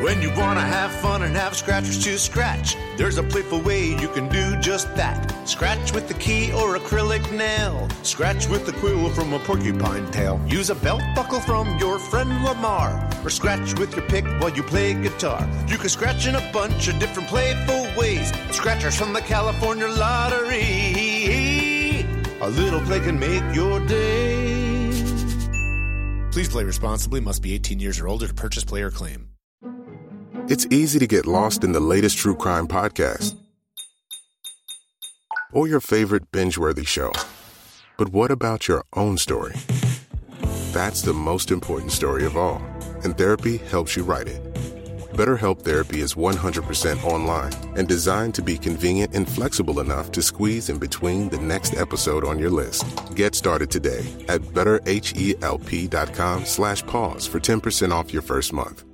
When you wanna have fun and have scratchers to scratch, there's a playful way you can do just that. Scratch with the key or acrylic nail. Scratch with the quill from a porcupine tail. Use a belt buckle from your friend Lamar. Or scratch with your pick while you play guitar. You can scratch in a bunch of different playful ways. Scratchers from the California Lottery. A little play can make your day. Please play responsibly. Must be 18 years or older to purchase player claim. It's easy to get lost in the latest true crime podcast or your favorite binge worthy show. But what about your own story? That's the most important story of all, and therapy helps you write it. BetterHelp Therapy is 100% online and designed to be convenient and flexible enough to squeeze in between the next episode on your list. Get started today at betterhelp.com slash pause for 10% off your first month.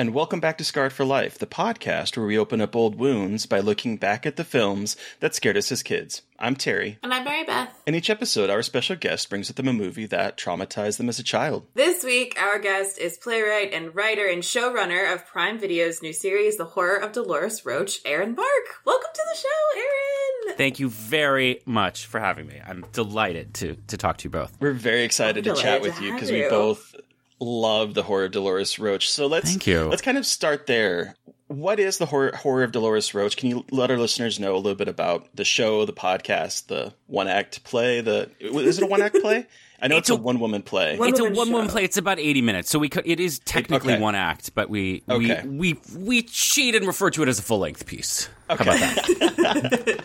And welcome back to Scarred for Life, the podcast where we open up old wounds by looking back at the films that scared us as kids. I'm Terry. And I'm Mary Beth. In each episode, our special guest brings with them a movie that traumatized them as a child. This week, our guest is playwright and writer and showrunner of Prime Video's new series, The Horror of Dolores Roach, Aaron Mark. Welcome to the show, Aaron! Thank you very much for having me. I'm delighted to to talk to you both. We're very excited to I'm chat with to you because we you. both love the horror of Dolores Roach. So let's Thank you. Let's kind of start there. What is the horror, horror of Dolores Roach? Can you let our listeners know a little bit about the show, the podcast, the one act play? The is it a one act play? I know it's, It's a, a- one woman play. One- it's a woman one woman play. It's about eighty minutes, so we could. It is technically Okay. one act, but we Okay. we we we cheat and refer to it as a full length piece. How about that?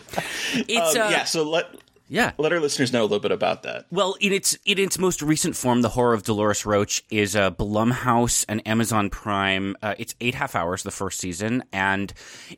it's Um, uh, yeah. So let yeah. let our listeners know a little bit about that. Well, in its in its most recent form, the horror of Dolores Roach is a Blumhouse and Amazon Prime. Uh, it's eight half hours the first season, and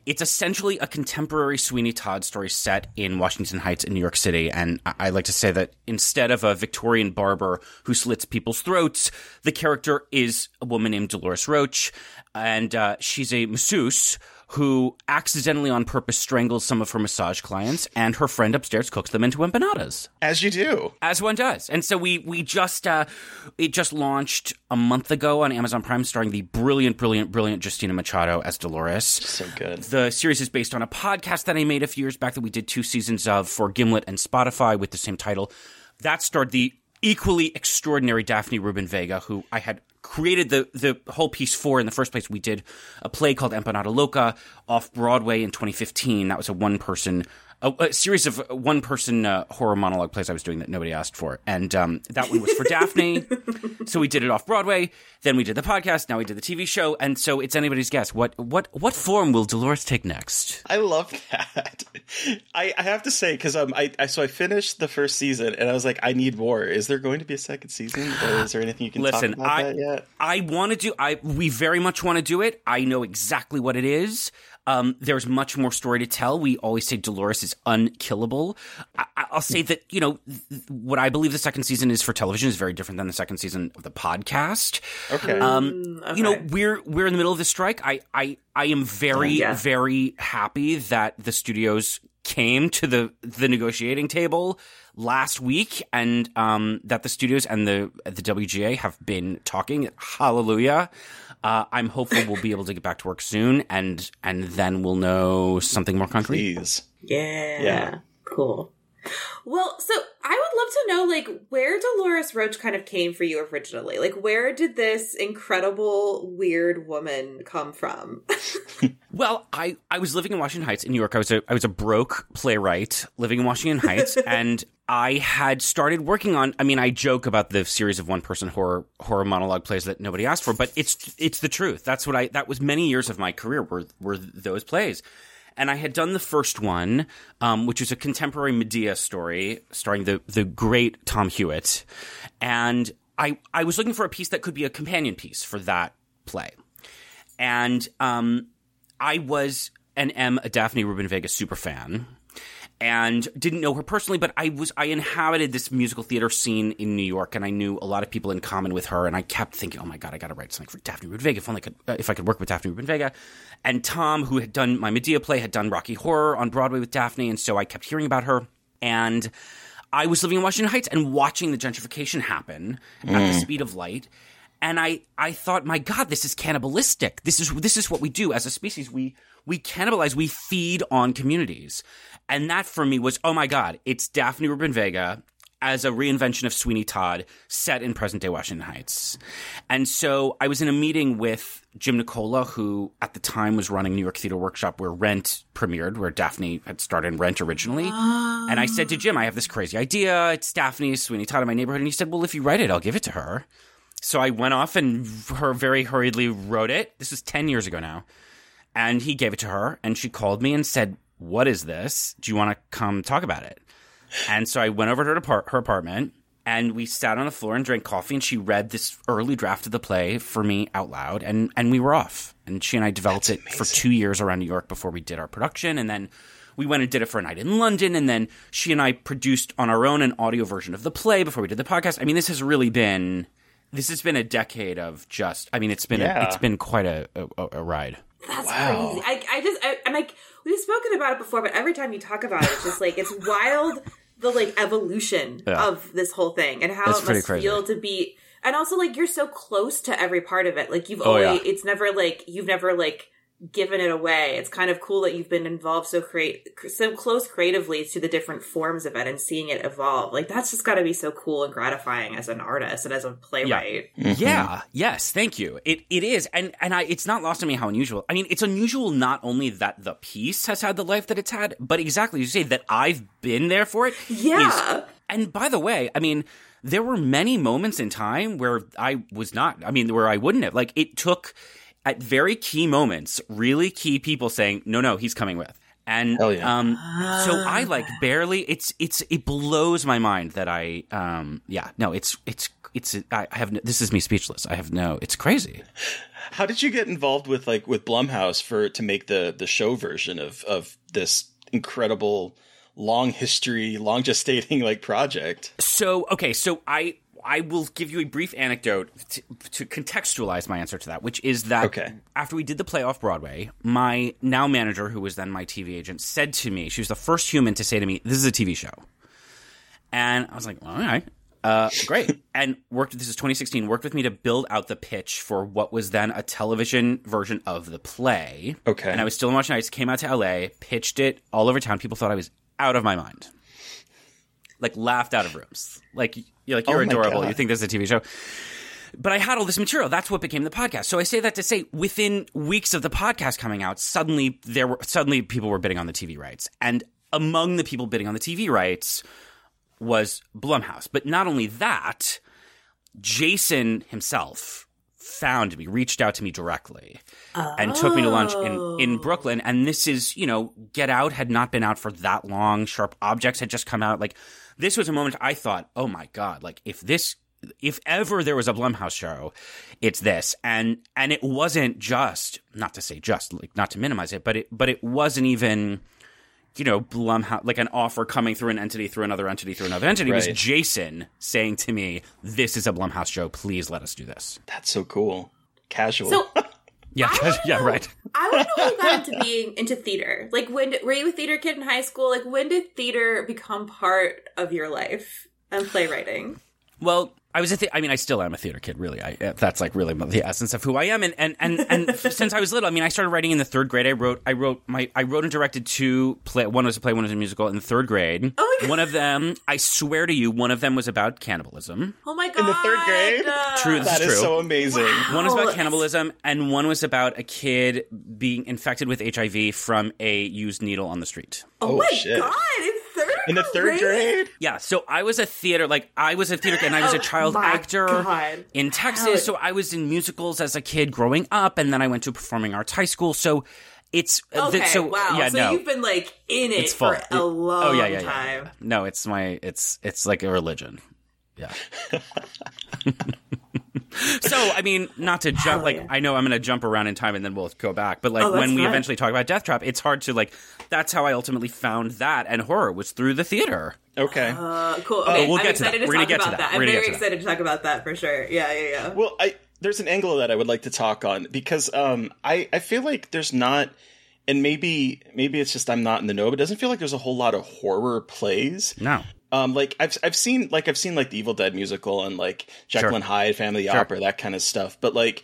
it's essentially a contemporary Sweeney Todd story set in Washington Heights in New York City. And I, I like to say that instead of a Victorian barber who slits people's throats, the character is a woman named Dolores Roach, and uh, she's a masseuse who accidentally on purpose strangles some of her massage clients, and her friend upstairs cooks them into empanadas. As you do. As one does. And so we we just uh it just launched a month ago on Amazon Prime starring the brilliant, brilliant, brilliant Justina Machado as Dolores. So good. The series is based on a podcast that I made a few years back that we did two seasons of for Gimlet and Spotify with the same title. That starred the equally extraordinary Daphne Rubin Vega, who I had created the the whole piece for in the first place. We did a play called Empanada Loca off Broadway in 2015. That was a one person. A, a series of one person uh, horror monologue plays I was doing that nobody asked for. And um, that one was for Daphne. So we did it off Broadway. Then we did the podcast. Now we did the TV show. And so it's anybody's guess. What what what form will Dolores take next? I love that. I, I have to say because um I, I so I finished the first season and I was like I need more. Is there going to be a second season or is there anything you can Listen, talk about I that yet? I want to do. I we very much want to do it. I know exactly what it is. Um, there's much more story to tell. We always say Dolores is unkillable. I, I'll say that you know th- what I believe the second season is for television is very different than the second season of the podcast. Okay. Um, you know, we're we're in the middle of the strike. I I I am very yeah. very happy that the studios came to the the negotiating table last week, and um, that the studios and the the WGA have been talking. Hallelujah! Uh, I'm hopeful we'll be able to get back to work soon, and and then we'll know something more concrete. Please. Yeah. Yeah. Cool. Well, so I would love to know, like, where Dolores Roach kind of came for you originally. Like, where did this incredible, weird woman come from? Well, I, I was living in Washington Heights in New York. I was a I was a broke playwright living in Washington Heights, and I had started working on. I mean, I joke about the series of one person horror horror monologue plays that nobody asked for, but it's it's the truth. That's what I. That was many years of my career were were those plays. And I had done the first one, um, which was a contemporary Medea story starring the the great Tom Hewitt, and I I was looking for a piece that could be a companion piece for that play, and um, I was and am a Daphne Rubin Vega super fan and didn't know her personally, but I was I inhabited this musical theater scene in New York, and I knew a lot of people in common with her. And I kept thinking, oh my god, I got to write something for Daphne Rubin Vega. If only I could, uh, if I could work with Daphne Rubin Vega. And Tom, who had done my Medea play, had done Rocky Horror on Broadway with Daphne, and so I kept hearing about her. And I was living in Washington Heights and watching the gentrification happen at the speed of light. And I, I thought, my God, this is cannibalistic. This is this is what we do as a species. We we cannibalize. We feed on communities. And that for me was, oh my God, it's Daphne Rubin Vega as a reinvention of Sweeney Todd set in present day Washington Heights. And so I was in a meeting with Jim Nicola, who at the time was running New York Theater Workshop where Rent premiered, where Daphne had started in Rent originally. And I said to Jim, I have this crazy idea. It's Daphne, Sweeney Todd in my neighborhood. And he said, well, if you write it, I'll give it to her. So I went off and her very hurriedly wrote it. This was 10 years ago now. And he gave it to her and she called me and said, what is this? Do you want to come talk about it? And so I went over to her, apart- her apartment and we sat on the floor and drank coffee and she read this early draft of the play for me out loud and, and we were off. And she and I developed it for two years around New York before we did our production. And then we went and did it for a night in London. And then she and I produced on our own an audio version of the play before we did the podcast. I mean, this has really been, this has been a decade of just, I mean, it's been, Yeah. a, it's been quite a, a, a ride. That's Wow. crazy. I, I just, I, am like, we've spoken about it before, but every time you talk about it, it's just like, it's wild the like evolution Yeah. of this whole thing and how It's it must crazy. feel to be, and also like, you're so close to every part of it. Like, you've Oh, always, yeah. it's never like, you've never like, given it away. It's kind of cool that you've been involved so create so close creatively to the different forms of it and seeing it evolve. Like that's just got to be so cool and gratifying as an artist and as a playwright. Mm-hmm. Yeah. Yes. Thank you. It it is, and and I, it's not lost on me how unusual. I mean, it's unusual not only that the piece has had the life that it's had, but exactly as you say that I've been there for it. Yeah. is- and by the way, I mean, there were many moments in time where I was not. I mean, where I wouldn't have. Like it took at very key moments, really key people saying, "No, no, he's coming with." And yeah. um, so I like barely. It's it's it blows my mind that I um yeah no it's it's it's I I have no, this is me speechless. I have no. It's crazy. How did you get involved with like with Blumhouse for to make the the show version of of this incredible long history, long gestating like project? So okay, so I I will give you a brief anecdote to, to contextualize my answer to that, which is that Okay. after we did the play off Broadway, my now manager, who was then my TV agent, said to me, she was the first human to say to me, "This is a TV show," and I was like, "All right." Uh, great. and worked. This is 2016. Worked with me to build out the pitch for what was then a television version of the play. Okay. And I was still in Washington Heights. Came out to LA, pitched it all over town. People thought I was out of my mind. Like laughed out of rooms. Like you're like you're Oh adorable. God. You think this is a TV show? But I had all this material. That's what became the podcast. So I say that to say, within weeks of the podcast coming out, suddenly there were suddenly people were bidding on the TV rights, and among the people bidding on the TV rights was Blumhouse. But not only that, Jason himself found me, reached out to me directly, and took me to lunch in, in oh. Brooklyn. And this is, you know, Get Out had not been out for that long. Sharp Objects had just come out. Like, this was a moment I thought, oh my God, like, if this. If ever there was a Blumhouse show, it's this, and and it wasn't just not to say just like not to minimize it, but it but it wasn't even you know, Blumhouse, like an offer coming through an entity, through another entity, through another entity. It was Jason saying to me, "This is a Blumhouse show. Please let us do this." That's so cool. Casual. So Yeah, yeah, know- right. I to know how you got into being into theater. Like, when were you a theater kid in high school? Like, when did theater become part of your life and playwriting? Well, I was a the- I mean, I still am a theater kid. Really, I uh, that's like really the essence of who I am. And and and and since I was little, I mean, I started writing in the third grade. I wrote I wrote my I wrote and directed two play. One was a play, one was a musical in the third grade. Oh my God. One of them, I swear to you, one of them was about cannibalism. Oh my god! In the third grade? True, this that is is true. so amazing. One was about cannibalism, and one was about a kid being infected with HIV from a used needle on the street. Oh, Oh, my shit. god! In third In the third grade? Yeah, so I was a theater, like I was a theater kid, and I was a Oh, child my actor God. in Texas. So I was in musicals as a kid growing up, and then I went to performing arts high school. So it's uh, Okay, th- so wow. yeah, so no, you've been like in it it's full. for a long oh yeah, yeah, yeah, time. yeah. No, it's my it's it's like a religion. Yeah. so I mean, not to jump. Like yeah. I know I'm going to jump around in time and then we'll go back. But like Oh, when we fine. eventually talk about Death Trap, it's hard to like. That's how I ultimately found that and horror was through the theater. Okay. Uh, cool. Okay, we'll I'm get to that. to, We're gonna talk get to about that. that. I'm gonna very get to that. excited to talk about that for sure. Yeah, yeah, yeah. Well, I there's an angle that I would like to talk on because um I I feel like there's not and maybe maybe it's just I'm not in the know, but it doesn't feel like there's a whole lot of horror plays. No. Um, like I've I've seen like I've seen like the Evil Dead musical and like Jekyll Sure. and Hyde, Family Sure. Opera, that kind of stuff. But like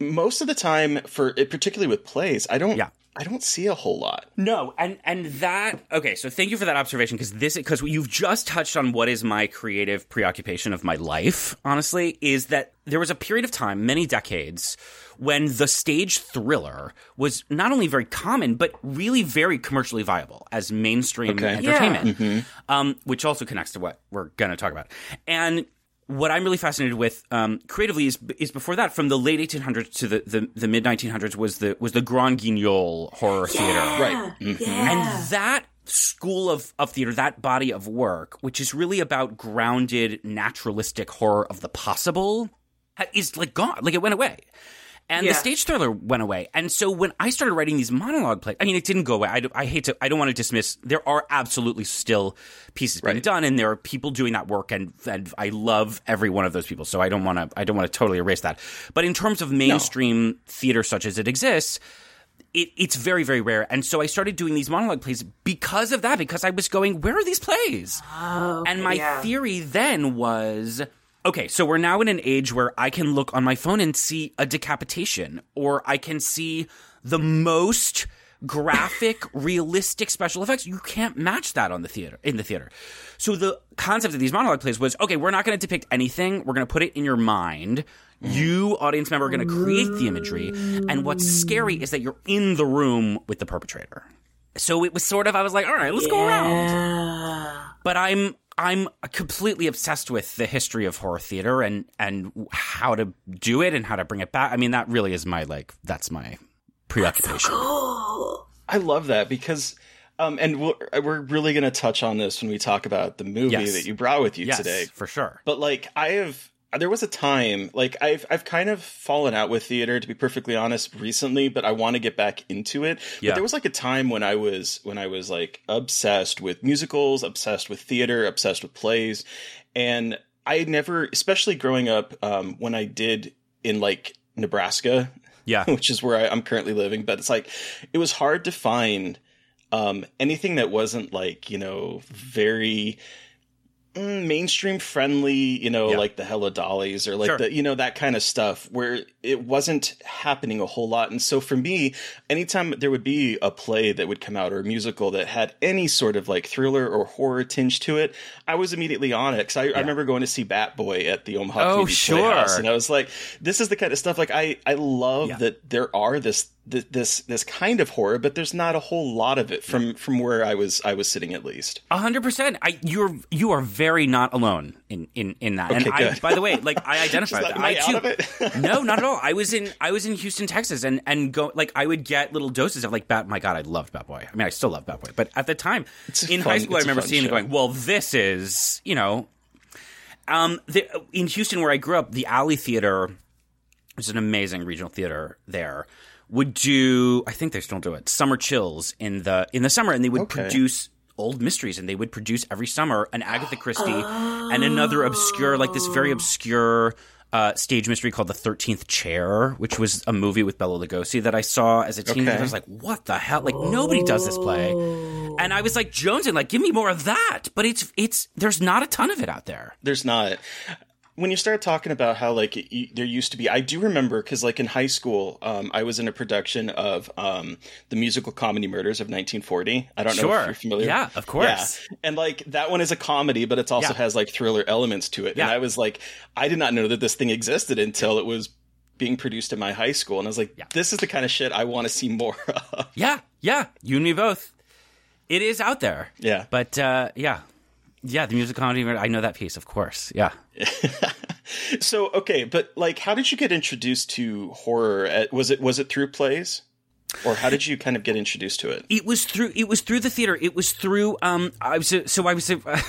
most of the time, for it particularly with plays, I don't Yeah. I don't see a whole lot. No, and and that okay. So thank you for that observation because this because you've just touched on what is my creative preoccupation of my life. Honestly, is that there was a period of time, many decades, when the stage thriller was not only very common but really very commercially viable as mainstream Okay. entertainment, um, which also connects to what we're going to talk about. And what I'm really fascinated with um, creatively is is before that, from the late 1800s to the, the, the mid 1900s, was the was the Grand Guignol horror theater, Right. Yeah. and that school of, of theater, that body of work, which is really about grounded, naturalistic horror of the possible, is like gone. Like it went away. And Yeah. the stage thriller went away. And so when I started writing these monologue plays, I mean, it didn't go away. I, I hate to, I don't want to dismiss, there are absolutely still pieces being done and there are people doing that work and, and I love every one of those people. So I don't want to, I don't want to totally erase that. But in terms of mainstream theater such as it exists, it, it's very, very rare. And so I started doing these monologue plays because of that, because I was going, where are these plays? Oh, and my yeah. theory then was okay, so we're now in an age where I can look on my phone and see a decapitation, or I can see the most graphic, realistic special effects. You can't match that on the theater in the theater. So the concept of these monologue plays was okay, we're not going to depict anything. We're going to put it in your mind. You, audience member, are going to create the imagery. And what's scary is that you're in the room with the perpetrator. So it was sort of, I was like, all right, let's go around but I'm I'm completely obsessed with the history of horror theater and and how to do it and how to bring it back. I mean, that really is my like that's my preoccupation. I love that because, um, and we're, we're really going to touch on this when we talk about the movie Yes. that you brought with you yes, today. for sure. But like, I have, there was a time, like I've, I've kind of fallen out with theater to be perfectly honest recently, but I want to get back into it. Yeah. But there was like a time when I was, when I was like obsessed with musicals, obsessed with theater, obsessed with plays, and I never, especially growing up, um, when I did in like Nebraska, Yeah. which is where I, I'm currently living, but it's like it was hard to find um, anything that wasn't like you know very Mm, mainstream friendly, you know, Yeah. like the Hello Dollies or like Sure. the you know that kind of stuff where it wasn't happening a whole lot. And so for me, anytime there would be a play that would come out or a musical that had any sort of like thriller or horror tinge to it, I was immediately on it. Because I, I remember going to see Bat Boy at the Omaha Oh, Community Playhouse, and I was like, this is the kind of stuff like I I love Yeah. that there are this. Th- This this kind of horror, but there's not a whole lot of it from from where I was I was sitting at least. A hundred percent. I you're you are very not alone in in in that. and Okay, I good. by the way, like I identify with that. I I too. no, not at all. I was in I was in Houston, Texas, and and go like I would get little doses of like Bat. My God, I loved Bat Boy. I mean, I still love Bat Boy, but at the time in fun- high school, I remember seeing it show. going. Well, this is you know, um, the, in Houston where I grew up, the Alley Theater is an amazing regional theater there would do i think they still do it summer chills in the in the summer and they would Okay. produce old mysteries and they would produce every summer an agatha christie and another obscure like this very obscure uh, stage mystery called the 13th chair which was a movie with Bela Lugosi that i saw as a teenager Okay. i was like what the hell like nobody does this play and i was like jonesing like give me more of that but it's it's there's not a ton of it out there There's not. When you start talking about how like it, there used to be, I do remember because like in high school, um, I was in a production of um, the musical comedy Murders of 1940. I don't know if you're familiar. Yeah, of course. Yeah. And like that one is a comedy, but it also Yeah. has like thriller elements to it. Yeah. And I was like, I did not know that this thing existed until it was being produced in my high school, and I was like, Yeah. this is the kind of shit I want to see more of. Yeah, yeah, you and me both. It is out there. Yeah. But uh, yeah, yeah, the music comedy. I know that piece, of course. Yeah. So okay, but like, how did you get introduced to horror? Uh, Was it was it through plays, or how did you kind of get introduced to it? It was through. It was through the theater. It was through. Um, I was a, so I was a.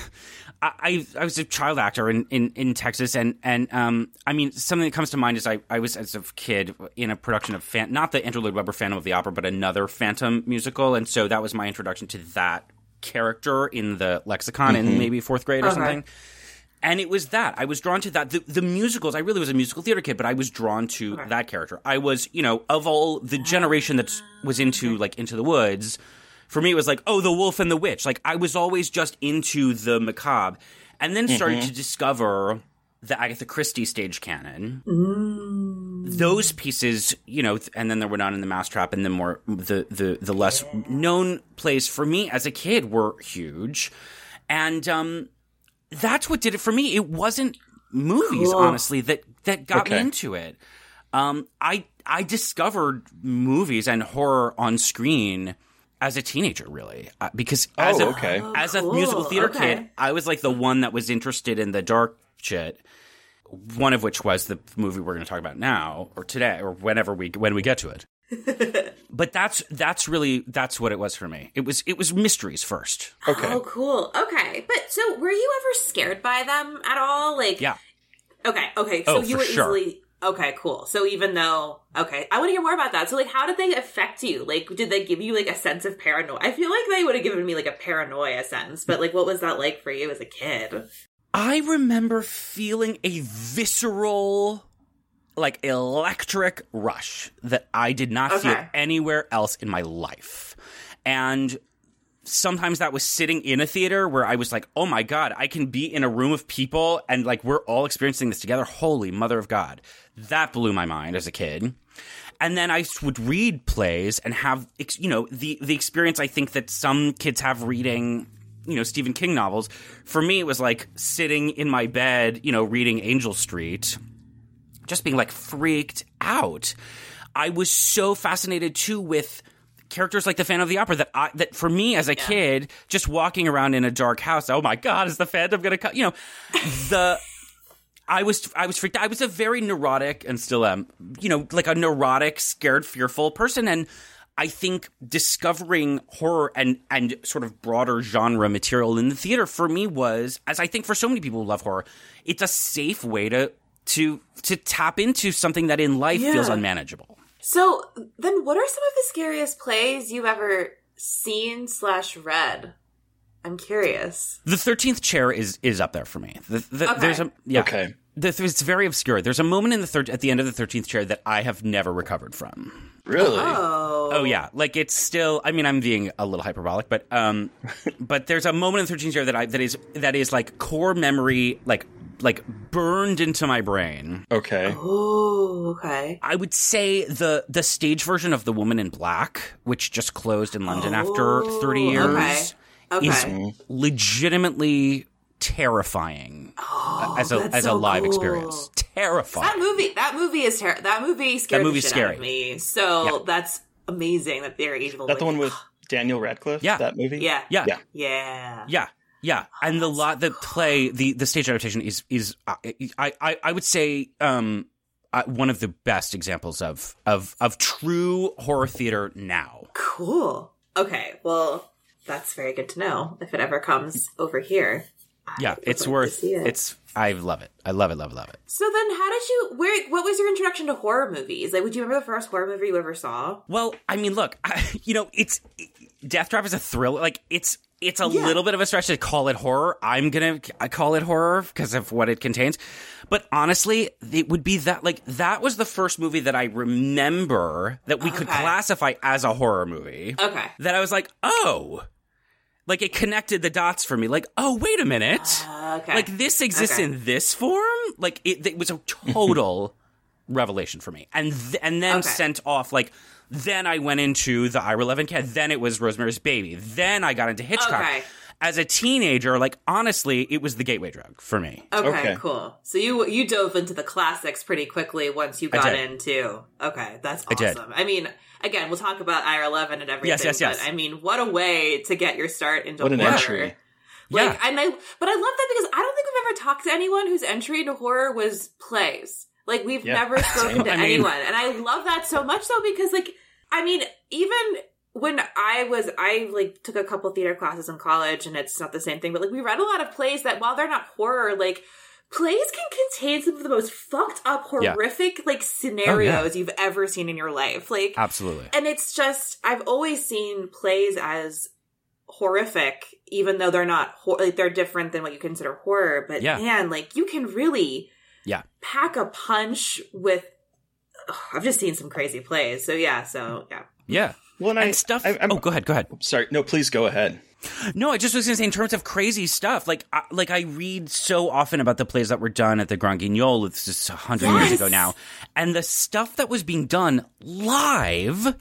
I, I was a child actor in, in, in Texas, and and um, I mean something that comes to mind is I, I was as a kid in a production of Fan, not the Andrew Lloyd Webber Phantom of the Opera, but another Phantom musical, and so that was my introduction to that character in the lexicon in mm-hmm. maybe fourth grade or Okay. something. And it was that I was drawn to that. The, the musicals, I really was a musical theater kid, but I was drawn to that character. I was, you know, of all the generation that was into like Into the Woods, for me it was like, oh, the Wolf and the Witch. Like I was always just into the macabre, and then started mm-hmm. to discover the Agatha Christie stage canon. Mm. Those pieces, you know, th- and then there were none in the Mousetrap, and the more the the the less known plays for me as a kid were huge, and um that's what did it for me. It wasn't movies, Cool. honestly, that that got me into it. Um, I I discovered movies and horror on screen as a teenager, really, uh, because as Oh, a okay. as a cool. musical theater Okay. kid, I was like the one that was interested in the dark shit. One of which was the movie we're going to talk about now, or today, or whenever we when we get to it. but that's that's really that's what it was for me. It was it was mysteries first. Okay. Oh, cool. Okay, but so were you ever scared by them at all? Like, Yeah. Okay, okay. So Oh, you were sure. easily okay, cool. So even though okay, I want to hear more about that. So like, how did they affect you? Like, did they give you like a sense of paranoia? I feel like they would have given me like a paranoia sense, but like, what was that like for you as a kid? I remember feeling a visceral, like electric rush that I did not feel anywhere else in my life. And sometimes that was sitting in a theater where I was like, oh my God, I can be in a room of people and like we're all experiencing this together. Holy mother of God. That blew my mind as a kid. And then I would read plays and have, you know, the, the experience I think that some kids have reading, you know, Stephen King novels. For me, it was like sitting in my bed, you know, reading Angel Street, just being like freaked out. I was so fascinated too with characters like the Phantom of the Opera that I, that for me as a kid, just walking around in a dark house, oh my God, is the Phantom gonna come? You know, the. I was I was freaked. out. I was a very neurotic and still am, you know, like a neurotic, scared, fearful person. And I think discovering horror and and sort of broader genre material in the theater for me was, as I think for so many people who love horror, it's a safe way to to to tap into something that in life feels unmanageable. So then, what are some of the scariest plays you've ever seen slash read I'm curious. The thirteenth chair is is up there for me. The, the, Okay. There's a yeah. Okay. The, it's very obscure. There's a moment in the third at the end of the thirteenth chair that I have never recovered from. Really? Oh. Oh yeah, like it's still. I mean, I'm being a little hyperbolic, but um, but there's a moment in the thirteenth chair that I that is that is like core memory, like like burned into my brain. Okay. Oh, okay. I would say the the stage version of The Woman in Black, which just closed in London after 30 years, okay. Okay. is legitimately terrifying uh, as a Oh, that's as a live cool. experience. Terrifying. That movie, that movie is ter- that movie scared That the movie's shit scary. out of me. So Yeah. that's amazing that they're able. That the one with Daniel Radcliffe? Yeah. That movie? yeah, yeah. Yeah. yeah, Yeah, yeah, and the lot that play the the stage adaptation is is uh, I I I would say um uh, one of the best examples of of of true horror theater now. Cool. Okay, well, that's very good to know. If it ever comes over here, Yeah, it's worth it. it's I love it. I love it, love it, love it. So then, how did you? Where? What was your introduction to horror movies? Like, would you remember the first horror movie you ever saw? Well, I mean, look, I, you know, it's Death Trap is a thriller. Like it's it's a Yeah. little bit of a stretch to call it horror. I'm gonna I call it horror because of what it contains. But honestly, it would be that like that was the first movie that I remember that we could classify as a horror movie. Okay. That I was like, oh, like it connected the dots for me. Like, oh, wait a minute. Uh, okay. Like this exists Okay. in this form. Like it, it was a total revelation for me, and th- and then Okay. sent off like. Then I went into the Ira Levin cat. Then it was Rosemary's Baby. Then I got into Hitchcock. Okay. As a teenager, like honestly, it was the gateway drug for me. Okay, Okay. cool. So you you dove into the classics pretty quickly once you got into. Okay, that's I did. awesome. I, mean, again, we'll talk about Ira Levin and everything. Yes, yes, yes. But I mean, what a way to get your start into What an horror. entry. Like, Yeah. and I, but I love that because I don't think we've ever talked to anyone whose entry into horror was plays. Like, we've Yeah, never spoken to I mean- anyone. And I love that so much though, because like, I mean, even when I was, I like took a couple theater classes in college and it's not the same thing, but like we read a lot of plays that while they're not horror, like, plays can contain some of the most fucked up, Yeah. horrific, like oh, scenarios you've ever seen in your life. Like, Absolutely. and it's just I've always seen plays as horrific, even though they're not hor- like they're different than what you consider horror. But Yeah. man, like you can really Yeah. pack a punch with. Ugh, I've just seen some crazy plays, so yeah, so yeah. Yeah. Well, and, I, stuff. I, I'm, oh, go ahead. Go ahead. sorry. No, please go ahead. No, I just was gonna say in terms of crazy stuff. Like, I, like I read so often about the plays that were done at the Grand Guignol. It's just a hundred years ago now, and the stuff that was being done live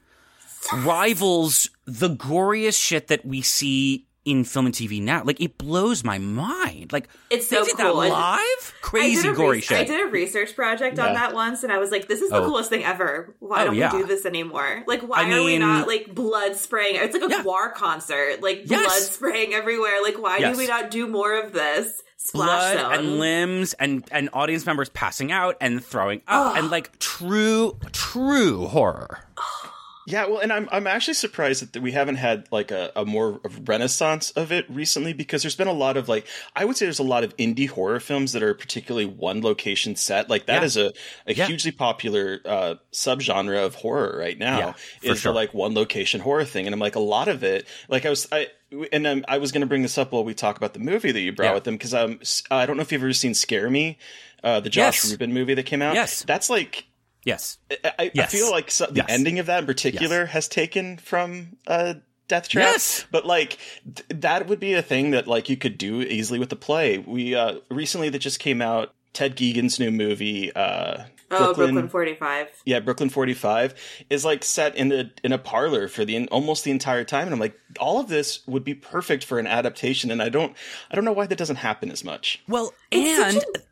rivals the goriest shit that we see in film and TV now. Like, it blows my mind. Like, It's so cool. that live, crazy gory re- shit. I did a research project on that once, and I was like, "This is the Oh. coolest thing ever. Why Oh, don't yeah. we do this anymore? Like, why I are we not like blood spraying? It's like a Yeah. war concert, like Yes. blood spraying everywhere. Like, why Yes. do we not do more of this? Splash blood zone. and limbs and and audience members passing out and throwing up and like true true horror. Yeah, well, and I'm I'm actually surprised that we haven't had like a, a more of renaissance of it recently because there's been a lot of like I would say there's a lot of indie horror films that are particularly one location set. Like that Yeah. is a, a Yeah. hugely popular uh, subgenre of horror right now. Yeah, for is sure. the like one location horror thing, and I'm like a lot of it. Like I was I. And um, I was going to bring this up while we talk about the movie that you brought Yeah. with them because um, I don't know if you've ever seen Scare Me, uh, the Josh Yes. Ruben movie that came out. Yes. that's like Yes. I, I Yes. feel like so, the Yes. ending of that in particular has taken from uh, Death Trap. Yes. but like th- that would be a thing that like you could do easily with the play. We uh, recently that just came out. Ted Geoghegan's new movie, uh, oh, Brooklyn Forty Five. yeah, Brooklyn Forty Five, is like set in the in a parlor for the almost the entire time, and I'm like, all of this would be perfect for an adaptation, and I don't, I don't know why that doesn't happen as much. Well, It's and such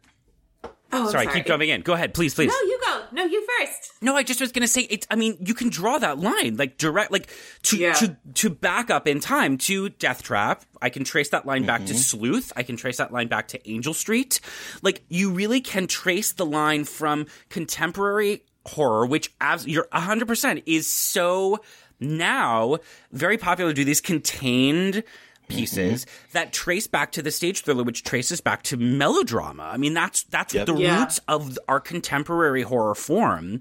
Oh, I'm sorry, keep jumping in. Go ahead, please, please. No, you go. No, you first. No, I just was gonna say it's. I mean, you can draw that line like direct, like to Yeah. to to back up in time to Death Trap. I can trace that line back to mm-hmm. Sleuth. I can trace that line back to Angel Street. Like you really can trace the line from contemporary horror, which abs- you're hundred percent is so now very popular. to Do these contained pieces mm-hmm. that trace back to the stage thriller, which traces back to melodrama. I mean, that's that's Yep. the Yeah. roots of our contemporary horror form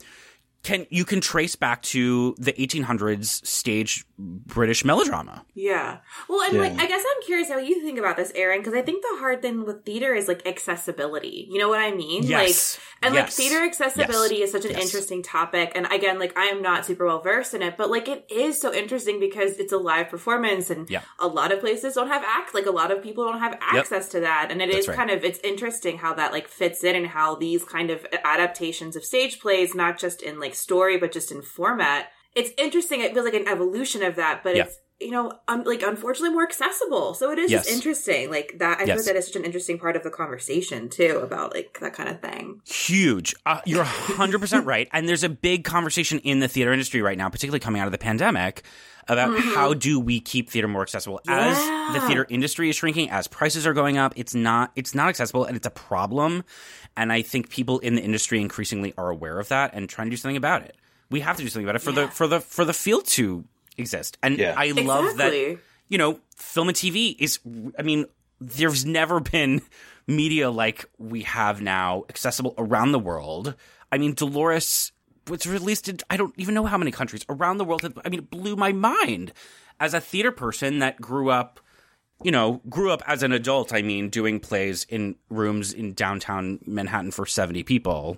can you can trace back to the 1800s stage British melodrama. Yeah. Well, and like, I guess I'm curious how you think about this, Aaron, because I think the hard thing with theater is like accessibility. You know what I mean? Yes. Like, and like theater accessibility Yes. is such an Yes. interesting topic. And again, like, I am not super well versed in it, but like, it is so interesting because it's a live performance and Yeah. a lot of places don't have act, like, a lot of people don't have access to that. And it is That's right. kind of, it's interesting how that like fits in and how these kind of adaptations of stage plays, not just in like story, but just in format. It's interesting. It feels like an evolution of that, but Yeah. it's you know, um, like unfortunately more accessible. So it is just Yes. interesting. Like that, I Yes. think that is such an interesting part of the conversation too about like that kind of thing. huge. Uh, you're 100% right. And there's a big conversation in the theater industry right now, particularly coming out of the pandemic, about how do we keep theater more accessible as the Mm-hmm. Theater industry is shrinking as prices are going up it's not it's not accessible and it's a problem and i think people in the industry increasingly are aware of that and trying to do something about it we have to do something about it for Yeah. the for the for the field to exist and Yeah. i love that you know, film and TV is, I mean, there's never been media like we have now accessible around the world. I mean, Dolores was released in, I don't even know how many countries around the world. I mean, it blew my mind as a theater person that grew up, you know, grew up as an adult. I mean, doing plays in rooms in downtown Manhattan for 70 people.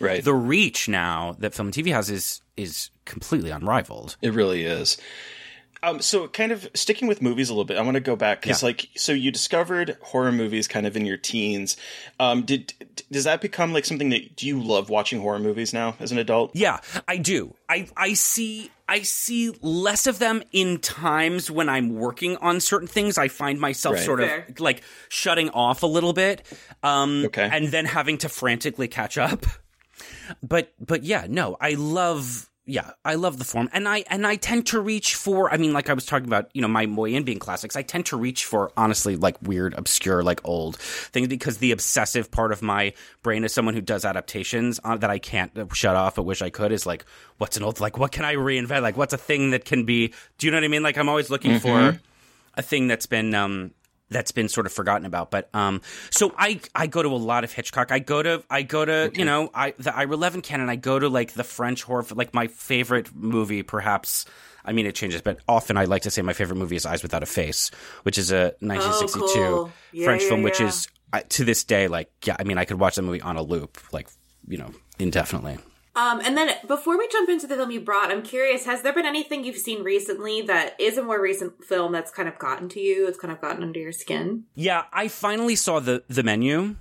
Right. The reach now that film and TV has is, is completely unrivaled. It really is. Um, so kind of sticking with movies a little bit, I want to go back because Yeah. like, so you discovered horror movies kind of in your teens. Um, did, does that become like something that, do you love watching horror movies now as an adult? Yeah, I do. I I see I see less of them in times when I'm working on certain things. I find myself Right. sort of Fair. like shutting off a little bit, um, Okay. and then having to frantically catch up. But but yeah, no, I love yeah, I love the form, and I and I tend to reach for. I mean, like I was talking about, you know, my Moyen being classics. I tend to reach for honestly like weird, obscure, like old things because the obsessive part of my brain as someone who does adaptations uh, that I can't shut off, but wish I could, is like, what's an old like what can I reinvent? Like, what's a thing that can be? Do you know what I mean? Like, I'm always looking for a thing that's been um that's been sort of forgotten about but um so i i go to a lot of hitchcock. I go to i go to you know i the Ira Levin canon i go to like the french horror like my favorite movie perhaps i mean it changes but often i like to say my favorite movie is eyes without a face which is a 1962 cool. Yeah, french yeah, film which is to this day like yeah i mean i could watch that movie on a loop like you know indefinitely Um, and then before we jump into the film you brought, I'm curious: has there been anything you've seen recently that is a more recent film that's kind of gotten to you? It's kind of gotten under your skin. yeah i finally saw the the menu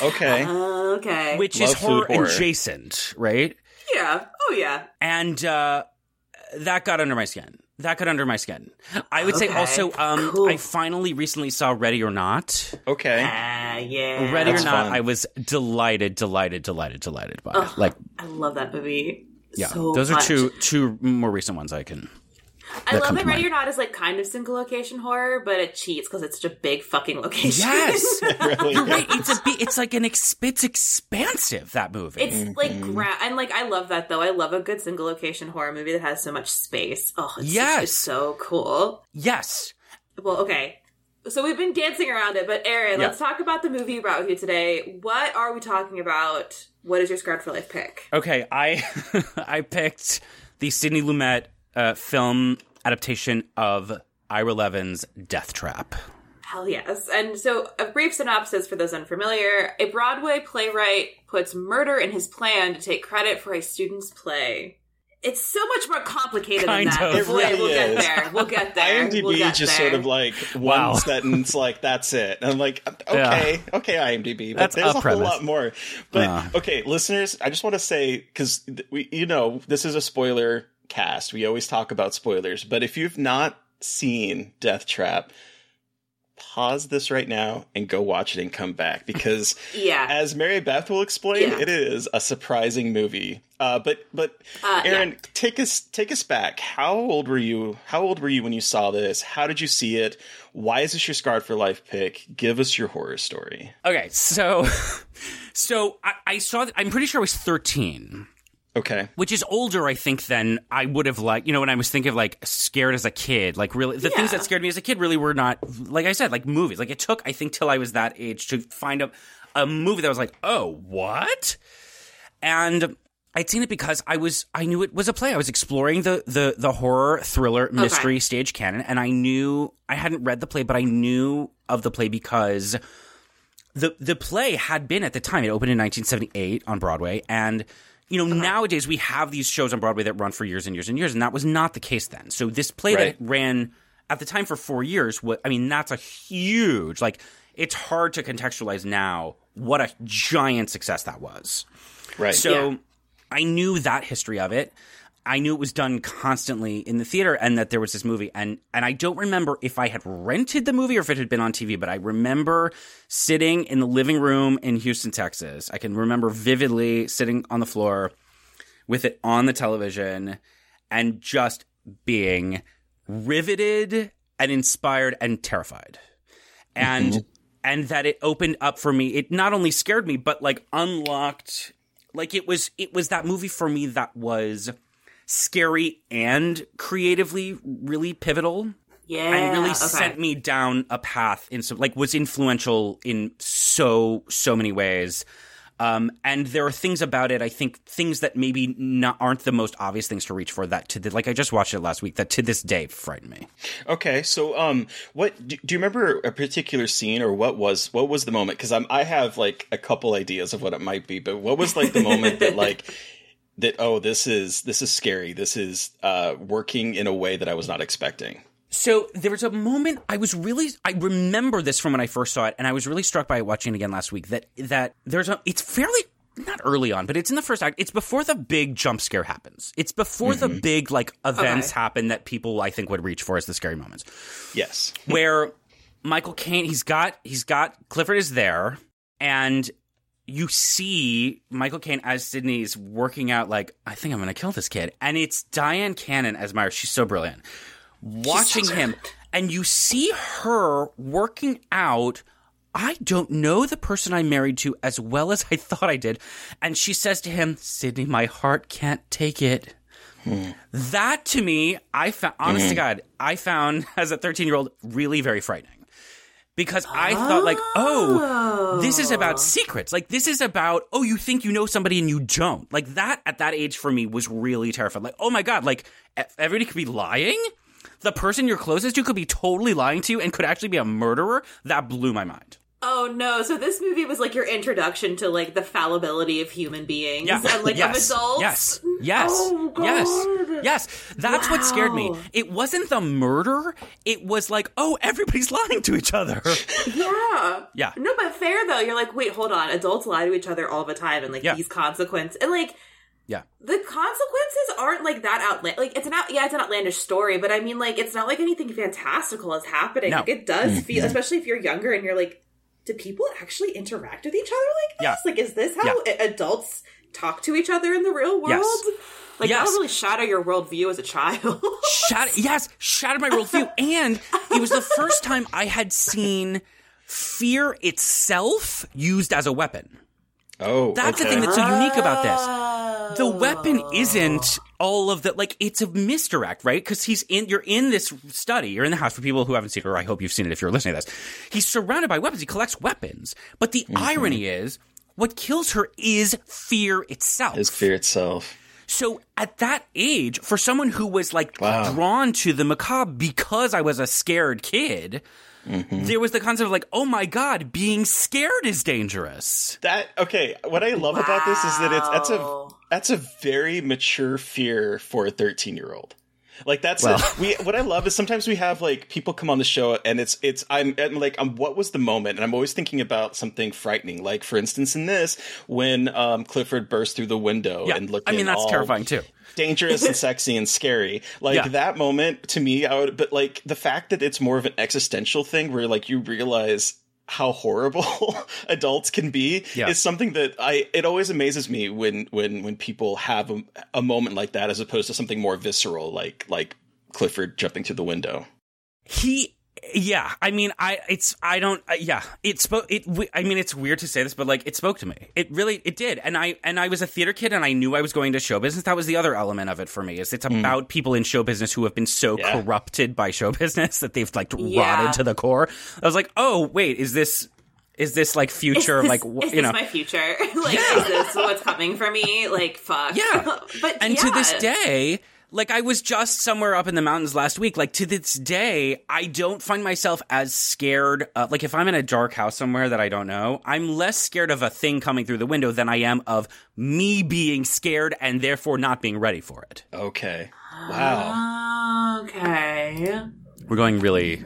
Okay. Okay. which Love is horror, horror. adjacent right yeah. Oh yeah. and uh, that got under my skin. That got under my skin. I would say also, um, cool. I finally recently saw Ready or Not. okay. Ah, yeah. Ready That's or Not, fun. I was delighted, delighted, delighted, delighted by. Ugh, like, I love that movie. yeah, so those are two two more recent ones I can. I love come that Ready or Not is like kind of single location horror, but it cheats because it's such a big fucking location. Yes, Really you're right. It's a, bi- it's like an ex- it's expansive that movie. It's mm-hmm. like gra- and like I love that though. I love a good single location horror movie that has so much space. Oh, it's just- Yes. it's so cool. yes, Well, okay. So we've been dancing around it, but Aaron, Yeah. let's talk about the movie you brought with you today. What are we talking about? What is your Scarred for Life pick? Okay, I I picked the Sidney Lumet uh, film adaptation of Ira Levin's Death Trap. Hell yes. And so, a brief synopsis for those unfamiliar a Broadway playwright puts murder in his plan to take credit for a student's play. It's so much more complicated Kind than that. of. It We'll- really we'll get there. We'll get there. IMDb We'll get just there. sort of like Wow. one sentence, like that's it. And I'm like, okay, okay, IMDb, but That's there's a a, premise. whole lot more. But Uh. okay, listeners, I just want to say because we, you know, this is a spoiler cast. We always talk about spoilers, but if you've not seen Death Trap, pause this right now and go watch it and come back because Yeah. as Mary Beth will explain, Yeah. it is a surprising movie. Uh, but but Uh, Aaron, yeah. take us take us back. How old were you? How old were you when you saw this? How did you see it? Why is this your scarred for life pick? Give us your horror story. Okay, so so I, I saw that. I'm pretty sure I was 13. Okay. which is older, I think, than I would have liked. You know, when I was thinking of like scared as a kid, like really, the things that scared me as a kid really were not, like I said, like movies. Like it took, I think, till I was that age to find a, a movie that was like, oh, what? And I'd seen it because I was I knew it was a play. I was exploring the the the horror thriller mystery stage canon, and I knew I hadn't read the play, but I knew of the play because the the play had been at the time. It opened in 1978 on Broadway, and you know uh-huh. nowadays we have these shows on Broadway that run for years and years and years, and that was not the case then. So this play Right. that ran at the time for four years, what I mean, that's a huge like. It's hard to contextualize now what a giant success that was. Right. So Yeah. I knew that history of it. I knew it was done constantly in the theater and that there was this movie and and I don't remember if I had rented the movie or if it had been on TV, but I remember sitting in the living room in Houston, Texas. I can remember vividly sitting on the floor with it on the television and just being riveted and inspired and terrified. And mm-hmm. and that it opened up for me. It not only scared me but like unlocked like it was it was that movie for me that was scary and creatively really pivotal Yeah. and really okay. sent me down a path in some like was influential in so so many ways um, and there are things about it i think things that maybe not aren't the most obvious things to reach for that to the, like i just watched it last week that to this day frighten me Okay, so um, what do, do you remember a particular scene or what was what was the moment? Because I'm I have like a couple ideas of what it might be, but what was like the moment that like that? Oh, this is this is scary. This is uh working in a way that I was not expecting. So there was a moment I was really I remember this from when I first saw it, and I was really struck by it watching it again last week. That that there's a it's fairly not early on, but it's in the first act. It's before the big jump scare happens. It's before the big like events Okay. happen that people I think would reach for as the scary moments. Yes. Where Michael Caine he's got he's got Clifford is there, and you see Michael Caine as Sidney's working out like I think I'm gonna kill this kid, and it's Dyan Cannon as Myra. She's so brilliant watching him and you see her working out I don't know the person I married to as well as I thought I did. And she says to him, Sidney, my heart can't take it. Hmm. That to me, I found, honest to mm-hmm. God, I found as a 13 year old really very frightening. Because I thought, like, oh, this is about oh. secrets. Like, this is about, oh, you think you know somebody and you don't. Like, that at that age for me was really terrifying. Like, oh my God, like, everybody could be lying? The person you're closest to could be totally lying to you and could actually be a murderer? That blew my mind. Oh no! So this movie was like your introduction to like the fallibility of human beings Yeah. and like yes. of adults. Yes. Yes. Oh, God. yes. Yes. That's what scared me. It wasn't the murder. It was like, oh, everybody's lying to each other. Yeah. Yeah. No, but fair though. You're like, wait, hold on. Adults lie to each other all the time, and like Yeah. these consequences, and like yeah. the consequences aren't like that outland. Like it's an out. Yeah, it's an outlandish story, but I mean, like it's not like anything fantastical is happening. No. Like it does mm-hmm. feel, especially if you're younger and you're like, do people actually interact with each other like this? Yeah. Like, is this how a- adults talk to each other in the real world? Yes. Like Yes. that'll really shatter your worldview as a child. Shat- yes, shattered my worldview. And it was the first time I had seen fear itself used as a weapon. Oh, That's the thing that's so unique about this. The weapon isn't all of the like it's a misdirect, right? Because he's in you're in this study, you're in the house for people who haven't seen it, or I hope you've seen it if you're listening to this. He's surrounded by weapons, he collects weapons. But the mm-hmm. irony is what kills her is fear itself. Is fear itself. So at that age, for someone who was like Wow. drawn to the macabre because I was a scared kid, Mm-hmm. there was the concept of like, oh my god, being scared is dangerous. That okay. What I love about this is that it's that's a that's a very mature fear for a thirteen year old. Like that's Well. we. What I love is sometimes we have like people come on the show and it's it's I'm, I'm like um, what was the moment and I'm always thinking about something frightening. Like for instance in this when um, Clifford burst through the window Yeah, and looked. I mean that's terrifying too. dangerous and sexy and scary. Like Yeah. that moment to me, I would, but like the fact that it's more of an existential thing where like you realize how horrible adults can be Yeah. is something that I, it always amazes me when, when, when people have a, a moment like that as opposed to something more visceral, like, like Clifford jumping through the window. He yeah, I mean, I it's I don't uh, yeah, it spoke it. w- I mean, it's weird to say this, but like it spoke to me. It really it did, and I and I was a theater kid, and I knew I was going to show business. That was the other element of it for me. Is it's about people in show business who have been so Yeah. corrupted by show business that they've like Yeah. rotted to the core. I was like, oh wait, is this Is this like future? is this, like wh- is you this know? my future? like, is this what's coming for me? Like, fuck. Yeah. but and to this day, like I was just somewhere up in the mountains last week. Like to this day, I don't find myself as scared. Of, like if I'm in a dark house somewhere that I don't know, I'm less scared of a thing coming through the window than I am of me being scared and therefore not being ready for it. Okay. Wow. Okay. We're going really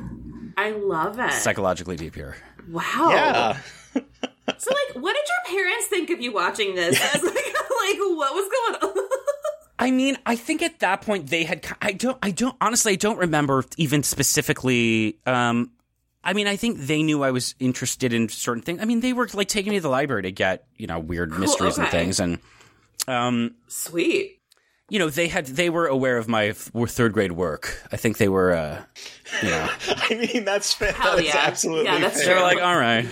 I love it. psychologically deep here. wow. Yeah. So, like, what did your parents think of you watching this? I like, like, what was going on? I mean, I think at that point they had. I don't. I don't. Honestly, I don't remember even specifically. Um, I mean, I think they knew I was interested in certain things. I mean, they were like taking me to the library to get you know weird mysteries and things, and um, Sweet. you know they had they were aware of my f- third grade work. I think they were. Uh, you know, I mean, that's fa- Hell that's yeah. absolutely Yeah, that's fair. They're like, all right,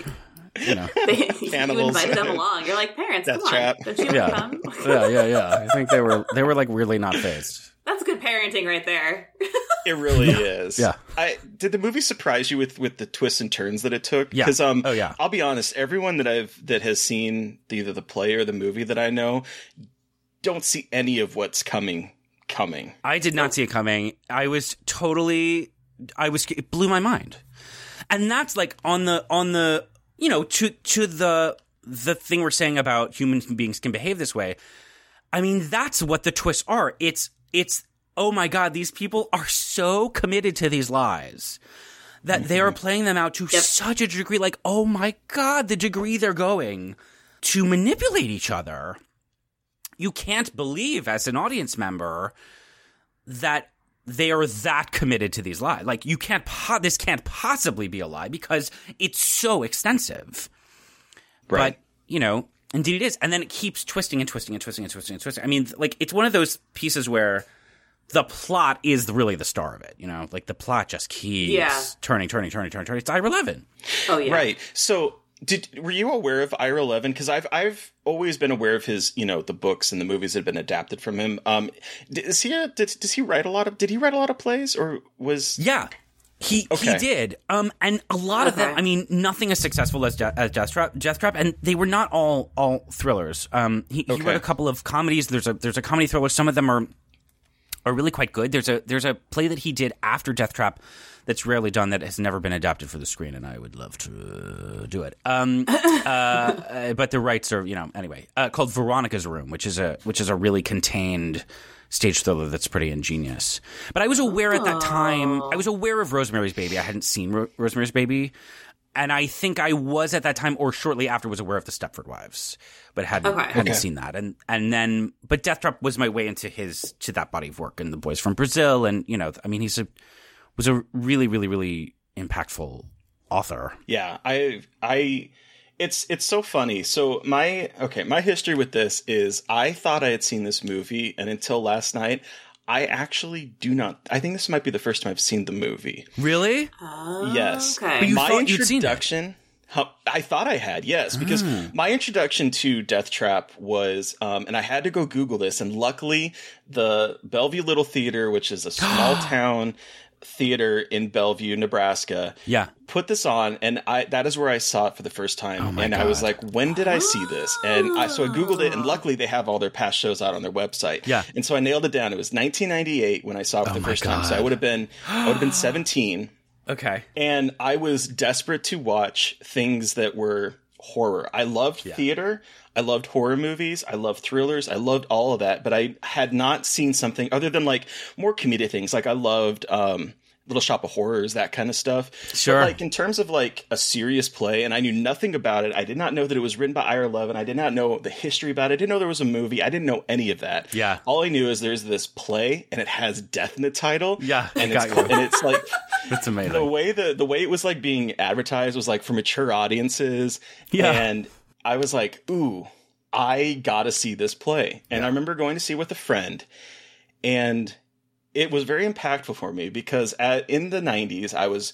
you know, They, you Cannibals. invited them along. You're like, parents, Death come trap. on. Don't you yeah, come? yeah, yeah, yeah. I think they were they were like weirdly not phased. That's good parenting right there. It really is. Yeah. I did the movie surprise you with with the twists and turns that it took? Yeah. Because um, Oh, yeah. I'll be honest. Everyone that I've that has seen either the play or the movie that I know don't see any of what's coming coming. I did not see it coming. I was totally, I was, it blew my mind. And that's like on the, on the, you know, to, to the, the thing we're saying about human beings can behave this way. I mean, that's what the twists are. It's, it's, oh my God, these people are so committed to these lies that they are mm-hmm. playing them out to such a degree. Like, oh my God, the degree they're going to manipulate each other. You can't believe as an audience member that they are that committed to these lies. Like you can't po- this can't possibly be a lie because it's so extensive. Right. But, you know, indeed it is. And then it keeps twisting and twisting and twisting and twisting and twisting. I mean, like it's one of those pieces where the plot is really the star of it, you know? Like the plot just keeps Yeah. turning, turning, turning, turning, turning. It's Ira Levin. Oh, yeah. Right. So, did were you aware of Ira Levin? Because I've I've always been aware of his, you know, the books and the movies that have been adapted from him. Um, d- is he a, did, does he write a lot of? Did he write a lot of plays, or was? Yeah. He he did. Um and a lot of them I mean nothing as successful as, De- as Deathtrap Death Trap and they were not all all thrillers. Um he, he wrote a couple of comedies. There's a there's a comedy thriller. Some of them are are really quite good. There's a there's a play that he did after Deathtrap that's rarely done that has never been adapted for the screen, and I would love to uh, do it. Um, uh, but the rights are you know anyway uh, called Veronica's Room, which is a which is a really contained stage thriller that's pretty ingenious. But I was aware at that time. I was aware of Rosemary's Baby. I hadn't seen Ro- Rosemary's Baby. And I think I was at that time, or shortly after, was aware of the Stepford Wives, but hadn't Okay. hadn't Okay. seen that. And and then, but Deathtrap was my way into his to that body of work, and the Boys from Brazil, and you know, I mean, he's a was a really, really, really impactful author. Yeah, I I it's it's so funny. So my okay, my history with this is I thought I had seen this movie and until last night I actually do not I think this might be the first time I've seen the movie. Really? yes. okay. But you my thought you'd seen it? introduction I thought I had, yes, because Ah. my introduction to Deathtrap was, um, and I had to go Google this, and luckily the Bellevue Little Theater, which is a small town theater in Bellevue, Nebraska, Yeah. put this on, and I that is where I saw it for the first time, Oh and I was like, when did I see this? And I, so I Googled it, and luckily they have all their past shows out on their website. Yeah. and so I nailed it down. It was 1998 when I saw it for Oh the first time, so I would have been I would have been 17 Okay. and I was desperate to watch things that were horror. I loved theater. I loved horror movies. I loved thrillers. I loved all of that, but I had not seen something other than like more comedic things. Like I loved um Little Shop of Horrors, that kind of stuff. Sure. But like in terms of like a serious play, and I knew nothing about it. I did not know that it was written by Ira Levin. I did not know the history about it. I didn't know there was a movie. I didn't know any of that. Yeah. All I knew is there's this play and it has death in the title. Yeah, And got it's you. and it's like That's amazing. the way the the way it was like being advertised was like for mature audiences. Yeah. And I was like, ooh, I gotta see this play. And I remember going to see it with a friend, and it was very impactful for me because at, in the '90s I was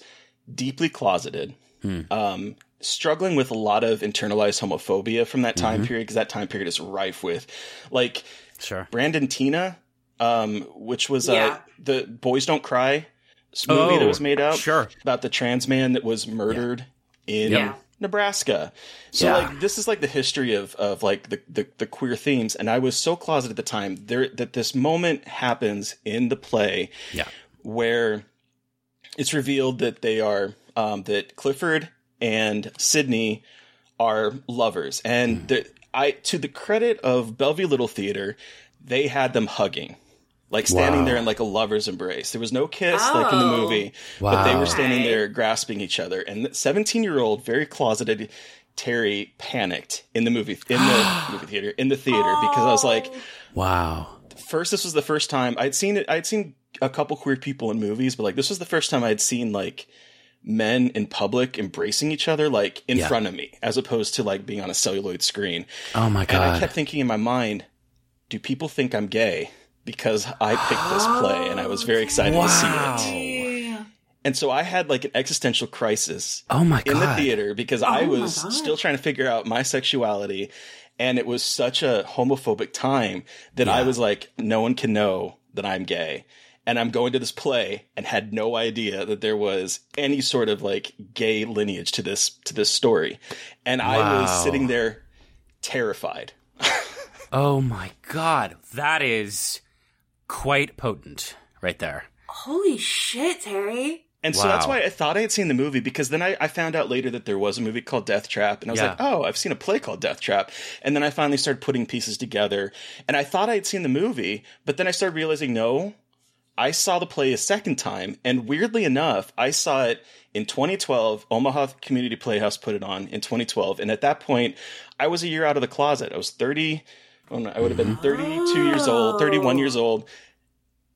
deeply closeted. Hmm. Um, struggling with a lot of internalized homophobia from that Mm-hmm. time period because that time period is rife with like Sure. Brandon Teena, um, which was uh, the Boys Don't Cry movie that Oh, was made out sure. about the trans man that was murdered in Yeah. Nebraska. So Yeah. like this is like the history of of like the, the the queer themes and I was so closeted at the time there that this moment happens in the play Yeah. where it's revealed that they are um, that Clifford and Sidney are lovers, and the, I to the credit of Bellevue Little Theater, they had them hugging. Like standing Wow. there in like a lover's embrace. There was no kiss like in the Oh. movie, but they were standing there grasping each other. And 17 year old, very closeted Terry panicked in the movie in the movie theater in the theater because I was like, Wow. first this was the first time I'd seen it I'd seen a couple queer people in movies, but like this was the first time I'd seen like men in public embracing each other like in Yeah. front of me as opposed to like being on a celluloid screen. Oh my god. And I kept thinking in my mind, do people think I'm gay? Because I picked this play and I was very excited to see it. And so I had like an existential crisis Oh my God. in the theater because I was still trying to figure out my sexuality. And it was such a homophobic time that I was like, no one can know that I'm gay. And I'm going to this play and had no idea that there was any sort of like gay lineage to this to this story. And I was sitting there terrified. Oh my god. That is quite potent right there. Holy shit, Terry. And so that's why I thought I had seen the movie because then I, I found out later that there was a movie called Deathtrap. And I was Yeah. like, oh, I've seen a play called Deathtrap. And then I finally started putting pieces together. And I thought I had seen the movie, but then I started realizing, no, I saw the play a second time. And weirdly enough, I saw it in 2012. Omaha Community Playhouse put it on in 2012. And at that point, I was a year out of the closet. I was 30. Oh no, I would have been mm-hmm. 32 years old, 31 years old.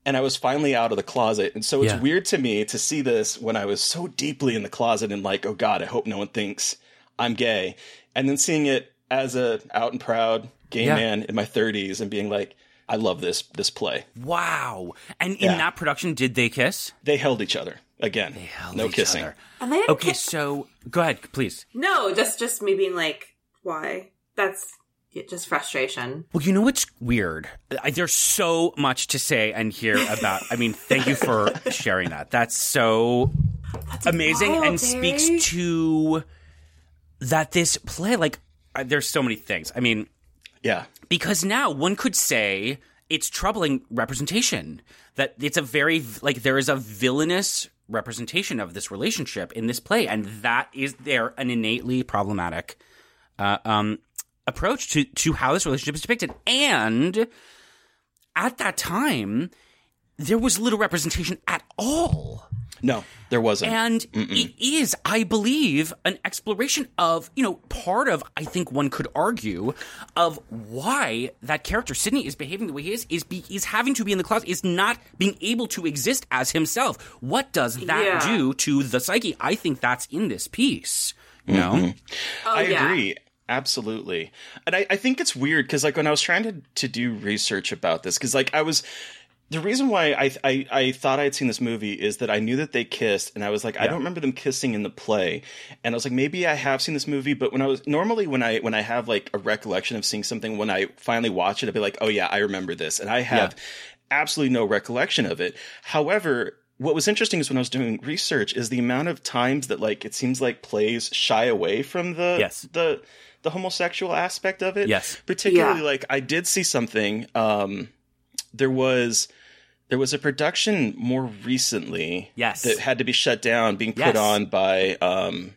And I was finally out of the closet. And so it's Yeah. weird to me to see this when I was so deeply in the closet and like, oh God, I hope no one thinks I'm gay. And then seeing it as a out and proud gay Yeah. man in my 30s and being like, I love this this play. Wow. And in Yeah. that production, did they kiss? They held each other again. Held no each kissing. other. And they Okay, so go ahead, please. No, just just me being like, why? That's yeah, just frustration. Well, you know what's weird? I, there's so much to say and hear about. I mean, thank you for sharing that. That's so amazing wild, and Terry. speaks to that this play. Like, uh, there's so many things. I mean, Yeah. because now one could say it's troubling representation that it's a very like there is a villainous representation of this relationship in this play and that is there an innately problematic uh, um, approach to to how this relationship is depicted and at that time there was little representation at all No, there wasn't. and it is, I believe, an exploration of, you know, part of, I think one could argue, of why that character, Sidney, is behaving the way he is, is, be, is having to be in the closet, is not being able to exist as himself. What does that Yeah. do to the psyche? I think that's in this piece. You know? Mm-hmm. Oh, I yeah. agree. Absolutely. And I, I think it's weird because like when I was trying to, to do research about this, because like I was the reason why I, I I thought I had seen this movie is that I knew that they kissed and I was like, I don't remember them kissing in the play. And I was like, maybe I have seen this movie, but when I was normally when I when I have like a recollection of seeing something, when I finally watch it, I'd be like, Oh yeah, I remember this. And I have absolutely no recollection of it. However, what was interesting is when I was doing research is the amount of times that like it seems like plays shy away from the Yes. the the homosexual aspect of it. Yes. Particularly Yeah. like I did see something um there was there was a production more recently Yes. that had to be shut down being put Yes. on by um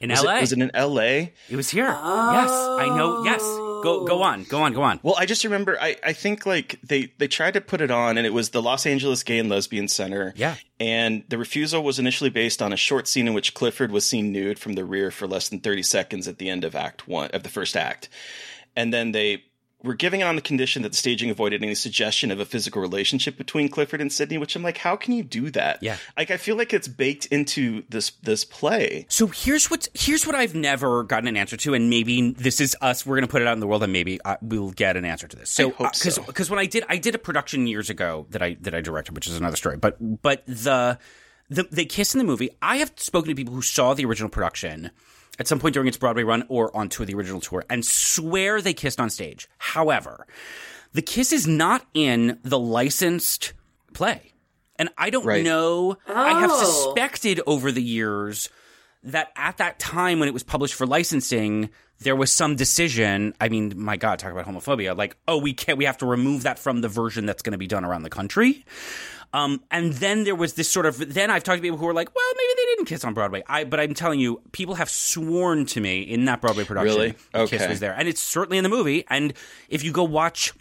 In was LA. It, was it in LA? It was here. Yes. I know. Yes. Go, go on. Go on. Go on. Well, I just remember I, I think like they they tried to put it on and it was the Los Angeles Gay and Lesbian Center. Yeah. And the refusal was initially based on a short scene in which Clifford was seen nude from the rear for less than 30 seconds at the end of act 1 of the first act. And then they were giving it on the condition that the staging avoided any suggestion of a physical relationship between Clifford and Sidney, which I'm like, how can you do that? Yeah. Like I feel like it's baked into this this play. So here's what here's what I've never gotten an answer to, and maybe this is us. We're going to put it out in the world, and maybe uh, we'll get an answer to this. So because so. because when I did I did a production years ago that I that I directed, which is another story. But but the the they kiss in the movie. I have spoken to people who saw the original production at some point during its Broadway run or on tour, the original tour, and swear they kissed on stage. However, the kiss is not in the licensed play. And I don't Right. know. I have Oh. suspected over the years that at that time when it was published for licensing, there was some decision. I mean, my God, talk about homophobia. Like, oh, we can't, we have to remove that from the version that's going to be done around the country. Um, and then there was this sort of, then I've talked to people who were like, well, maybe they didn't kiss on Broadway. I, but I'm telling you, people have sworn to me in that Broadway production, Really? the kiss was there. And it's certainly in the movie. And if you go watch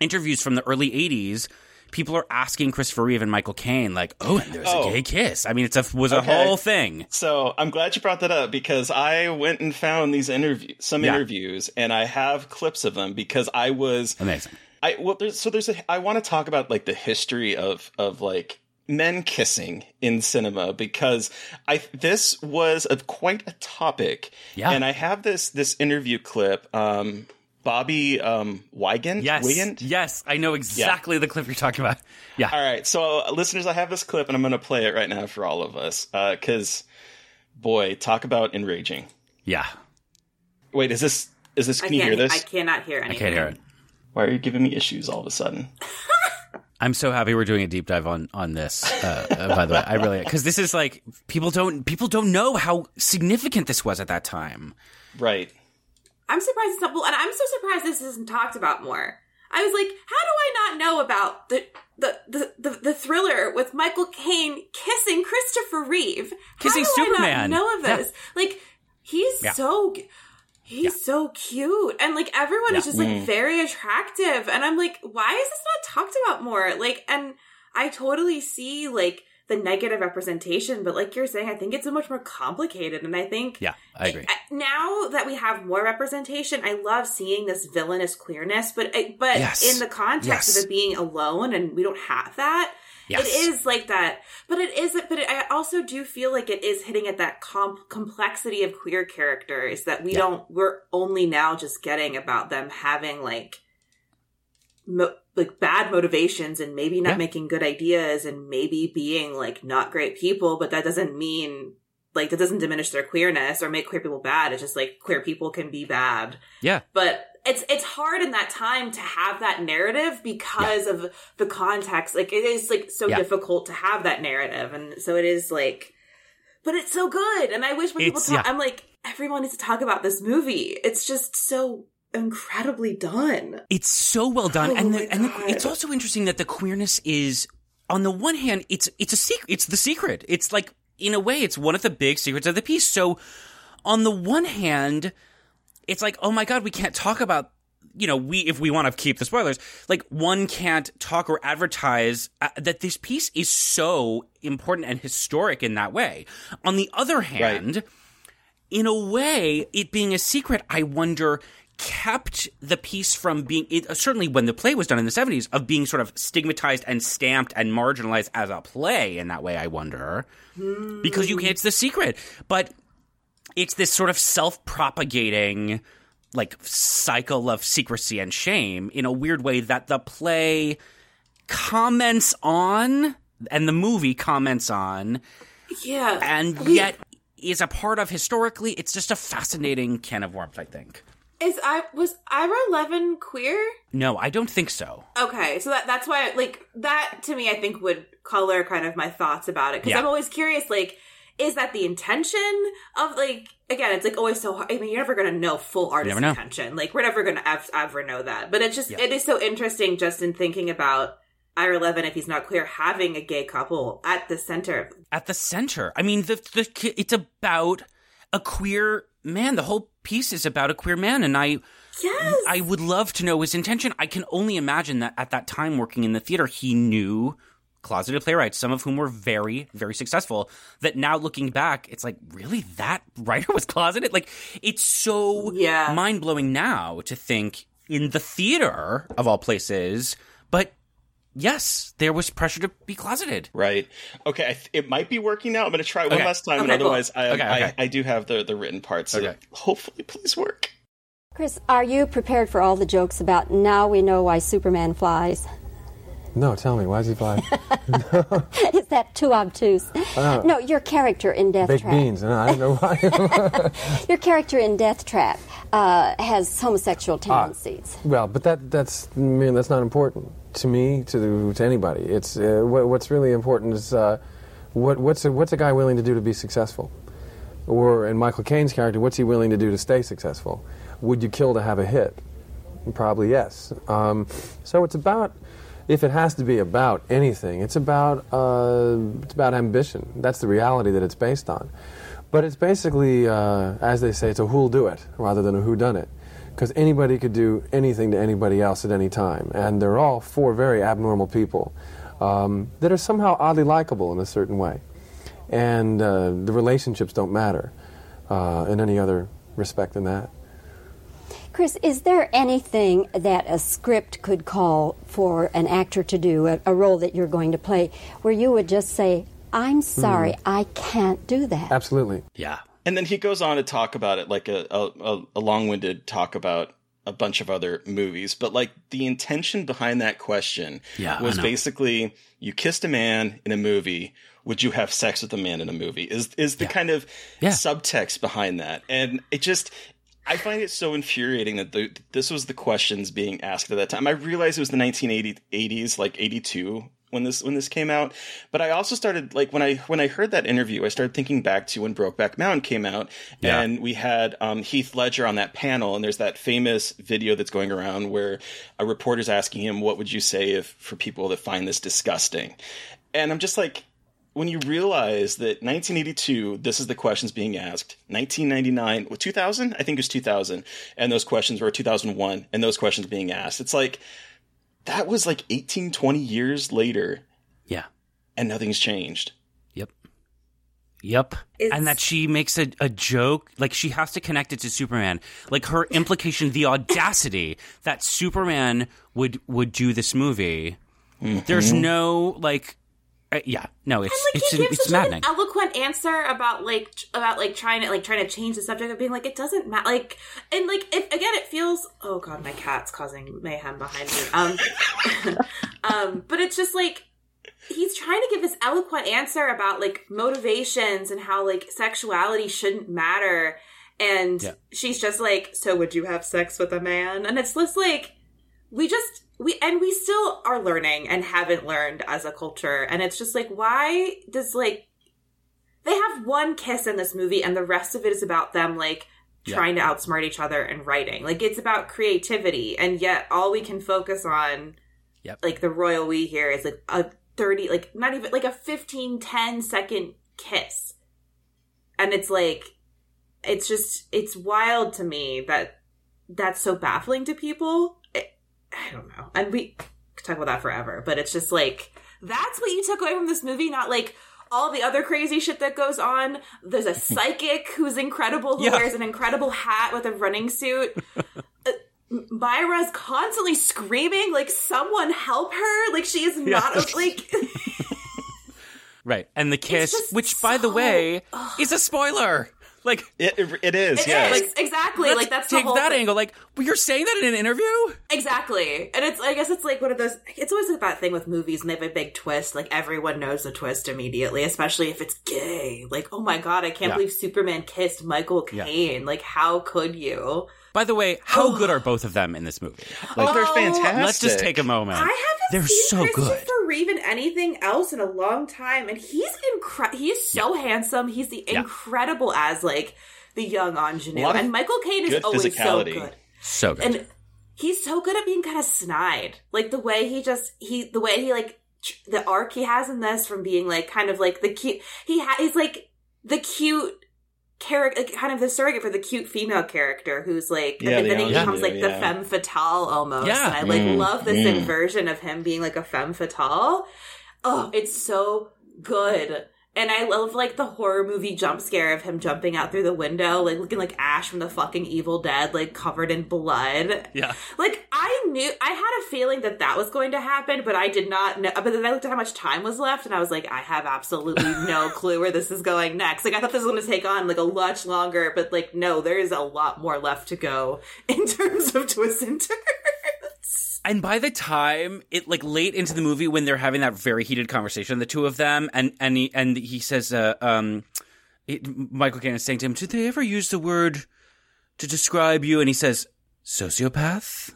interviews from the early 80s, people are asking Christopher Reeve and Michael Caine, like, oh, and there's Oh. a gay kiss. I mean, it's a, was a Okay. whole thing. So I'm glad you brought that up because I went and found these interviews, some Yeah. interviews, and I have clips of them because I was Amazing. I well, there's so there's a I want to talk about like the history of of like men kissing in cinema because I this was a quite a topic. Yeah. and I have this this interview clip. Um, Bobby um, Wygant. Yes. Wygant? Yes. I know exactly the clip you're talking about. Yeah. All right, so uh, listeners, I have this clip and I'm going to play it right now for all of us because, boy, talk about enraging. Yeah. Wait, is this is this? Can you hear this? I cannot hear anything. I can't hear it. Why are you giving me issues all of a sudden? I'm so happy we're doing a deep dive on on this. Uh, uh, by the way, I really because this is like people don't people don't know how significant this was at that time. Right. I'm surprised it's not. Well, and I'm so surprised this isn't talked about more. I was like, how do I not know about the the the, the, the thriller with Michael Caine kissing Christopher Reeve? Kissing how do I Superman. not know of Yeah. this? Like, he's Yeah. so. He's so cute, and like everyone is just like mm. very attractive, and I'm like, why is this not talked about more? Like, and I totally see like the negative representation, but like you're saying, I think it's so much more complicated, and I think Yeah, I agree. Now that we have more representation, I love seeing this villainous queerness, but it- but Yes. in the context Yes. of it being alone, and we don't have that. Yes. It is like that, but it isn't. But it, I also do feel like it is hitting at that com- complexity of queer characters that we Yeah. don't. We're only now just getting about them having like, mo- like bad motivations and maybe not Yeah. making good ideas and maybe being like not great people. But that doesn't mean like that doesn't diminish their queerness or make queer people bad. It's just like queer people can be bad Yeah. but it's it's hard in that time to have that narrative because of the context like it is like so Yeah. difficult to have that narrative and so it is like but it's so good and i wish when people talk yeah. i'm like everyone needs to talk about this movie it's just so incredibly done It's so well done, Oh and the, and the, it's also interesting that the queerness is on the one hand, it's it's a secret. It's the secret. It's like in a way, it's one of the big secrets of the piece. So on the one hand, it's like, oh my god, we can't talk about. You know, we if we want to keep the spoilers, like one can't talk or advertise uh, that this piece is so important and historic in that way. On the other hand, in a way, it being a secret, I wonder, kept the piece from being, it, certainly when the play was done in the 70s, of being sort of stigmatized and stamped and marginalized as a play in that way, I wonder. Because you it's the secret. But it's this sort of self propagating, like, cycle of secrecy and shame in a weird way that the play comments on and the movie comments on yeah and yet is a part of historically. It's just a fascinating can of worms, I think. is i was Ira Levin queer No, I don't think so. Okay, so that that's why like that to me I think would color kind of my thoughts about it because Yeah. I'm always curious like is that the intention of like again it's like always so hard. I mean you're never gonna know full artist know. intention like we're never gonna ev- ever know that but it's just Yeah. it is so interesting just in thinking about Ira Levin if he's not queer having a gay couple at the center At the center, I mean, the the it's about a queer man. The whole piece is about a queer man, and I yes I would love to know his intention. I can only imagine that at that time working in the theater, he knew closeted playwrights, some of whom were very, very successful. That now looking back, it's like, really, that writer was closeted? Like, it's so Yeah. mind blowing now to think in the theater of all places, but yes, there was pressure to be closeted. Right. Okay. I th- it might be working now. I'm going to try one Okay. last time, and Okay, cool. otherwise, I, Okay, okay. I I do have the the written parts. so Okay. hopefully, please work. Chris, are you prepared for all the jokes about now we know why Superman flies? No, tell me, why is he fly? Is that too obtuse? no, your character in Death Baked Trap. beans. No, I don't know why. Your character in Deathtrap uh, has homosexual Ah. tendencies. well, but that that's I mean, that's not important to me, to to anybody. It's uh, what, what's really important is uh, what what's a, what's a guy willing to do to be successful. Or in Michael Caine's character, what's he willing to do to stay successful? Would you kill to have a hit? Probably yes. Um, so it's about, if it has to be about anything, it's about uh, it's about ambition. That's the reality that it's based on. But it's basically, uh, as they say, it's a who'll do it rather than a who done it. Because anybody could do anything to anybody else at any time. And they're all four very abnormal people um, that are somehow oddly likable in a certain way. And uh, the relationships don't matter uh, in any other respect than that. Chris, is there anything that a script could call for an actor to do, a, a role that you're going to play, where you would just say, I'm sorry, Hmm. I can't do that? Absolutely. Yeah. And then he goes on to talk about it, like a, a, a long winded talk about a bunch of other movies. But like the intention behind that question Yeah, was basically you kissed a man in a movie. Would you have sex with a man in a movie? Is is the kind of Yeah. subtext behind that? And it just I find it so infuriating that the, this was the questions being asked at that time. I realized it was the 1980s, like 82 when this when this came out. But I also started like when I when I heard that interview, I started thinking back to when Brokeback Mountain came out, Yeah. and we had um, Heath Ledger on that panel, and there's that famous video that's going around where a reporter's asking him, "What would you say if for people that find this disgusting?" And I'm just like. When you realize that 1982, this is the questions being asked. 1999, well, 2000, I think it was 2000, and those questions were 2001, and those questions being asked. It's like that was like 18, 20 years later, Yeah. and nothing's changed. Yep. Yep. It's- and that she makes a, a joke, like she has to connect it to Superman. Like her implication, the audacity that Superman would would do this movie. There's mm-hmm. no like, uh, yeah, no, it's like it's he gives it's such like, maddening. an eloquent answer about like about like trying to like trying to change the subject of being like it doesn't matter like and like if, again it feels oh god my cat's causing mayhem behind me um um but it's just like he's trying to give this eloquent answer about like motivations and how like sexuality shouldn't matter and Yeah. she's just like so would you have sex with a man and it's just like we just we and we still are learning and haven't learned as a culture. And it's just like why does like they have one kiss in this movie and the rest of it is about them like Yeah. trying to outsmart each other and writing. Like it's about creativity. And yet all we can focus on Yep. like the royal we here is like a 30 like not even like a 15 10 second kiss. And it's like it's just it's wild to me that that's so baffling to people i don't know and we could talk about that forever but it's just like that's what you took away from this movie not like all the other crazy shit that goes on there's a psychic who's incredible who Yeah. wears an incredible hat with a running suit Uh, Myra's constantly screaming, like someone help her. Like she is not Yeah. like right. And the kiss, which by the so- way, is a spoiler. Like It, it, it is, It yes. is, exactly. let's like that's the take whole that thing. angle. Like, well, you're saying that in an interview? Exactly. And it's I guess it's like one of those it's always like that thing with movies and they have a big twist, like everyone knows the twist immediately, especially if it's gay. Like, oh my god, I can't Yeah. believe Superman kissed Michael Yeah. Caine. Like, how could you? By the way, how good are both of them in this movie? oh, they're Oh, fantastic. Let's just take a moment. I haven't They're seen so good. Christopher Reeve in anything else in a long time, and he's incredible. He is so handsome. He's the Yeah. incredible as like the young ingenue, A lot of and Michael Caine is always so good. So good. and he's so good at being kind of snide like the way he just he the way he like tr- the arc he has in this from being like kind of like the cute he ha- he's like the cute character kind of the surrogate for the cute female character who's like Yeah, and the then he becomes like the yeah. femme fatale almost Yeah. and i like Mm, love this mm. inversion of him being like a femme fatale oh it's so good and I love like the horror movie jump scare of him jumping out through the window, like looking like Ash from the fucking Evil Dead, like covered in blood. yeah. Like I knew, I had a feeling that that was going to happen, but I did not know. But then I looked at how much time was left, and I was like, I have absolutely no clue where this is going next. Like I thought this was going to take on like a much longer, but like no, there is a lot more left to go in terms of twists and turns. And by the time it like late into the movie when they're having that very heated conversation, the two of them, and and he and he says, uh, um, it, Michael Caine is saying to him, "Did they ever use the word to describe you?" And he says, "Sociopath."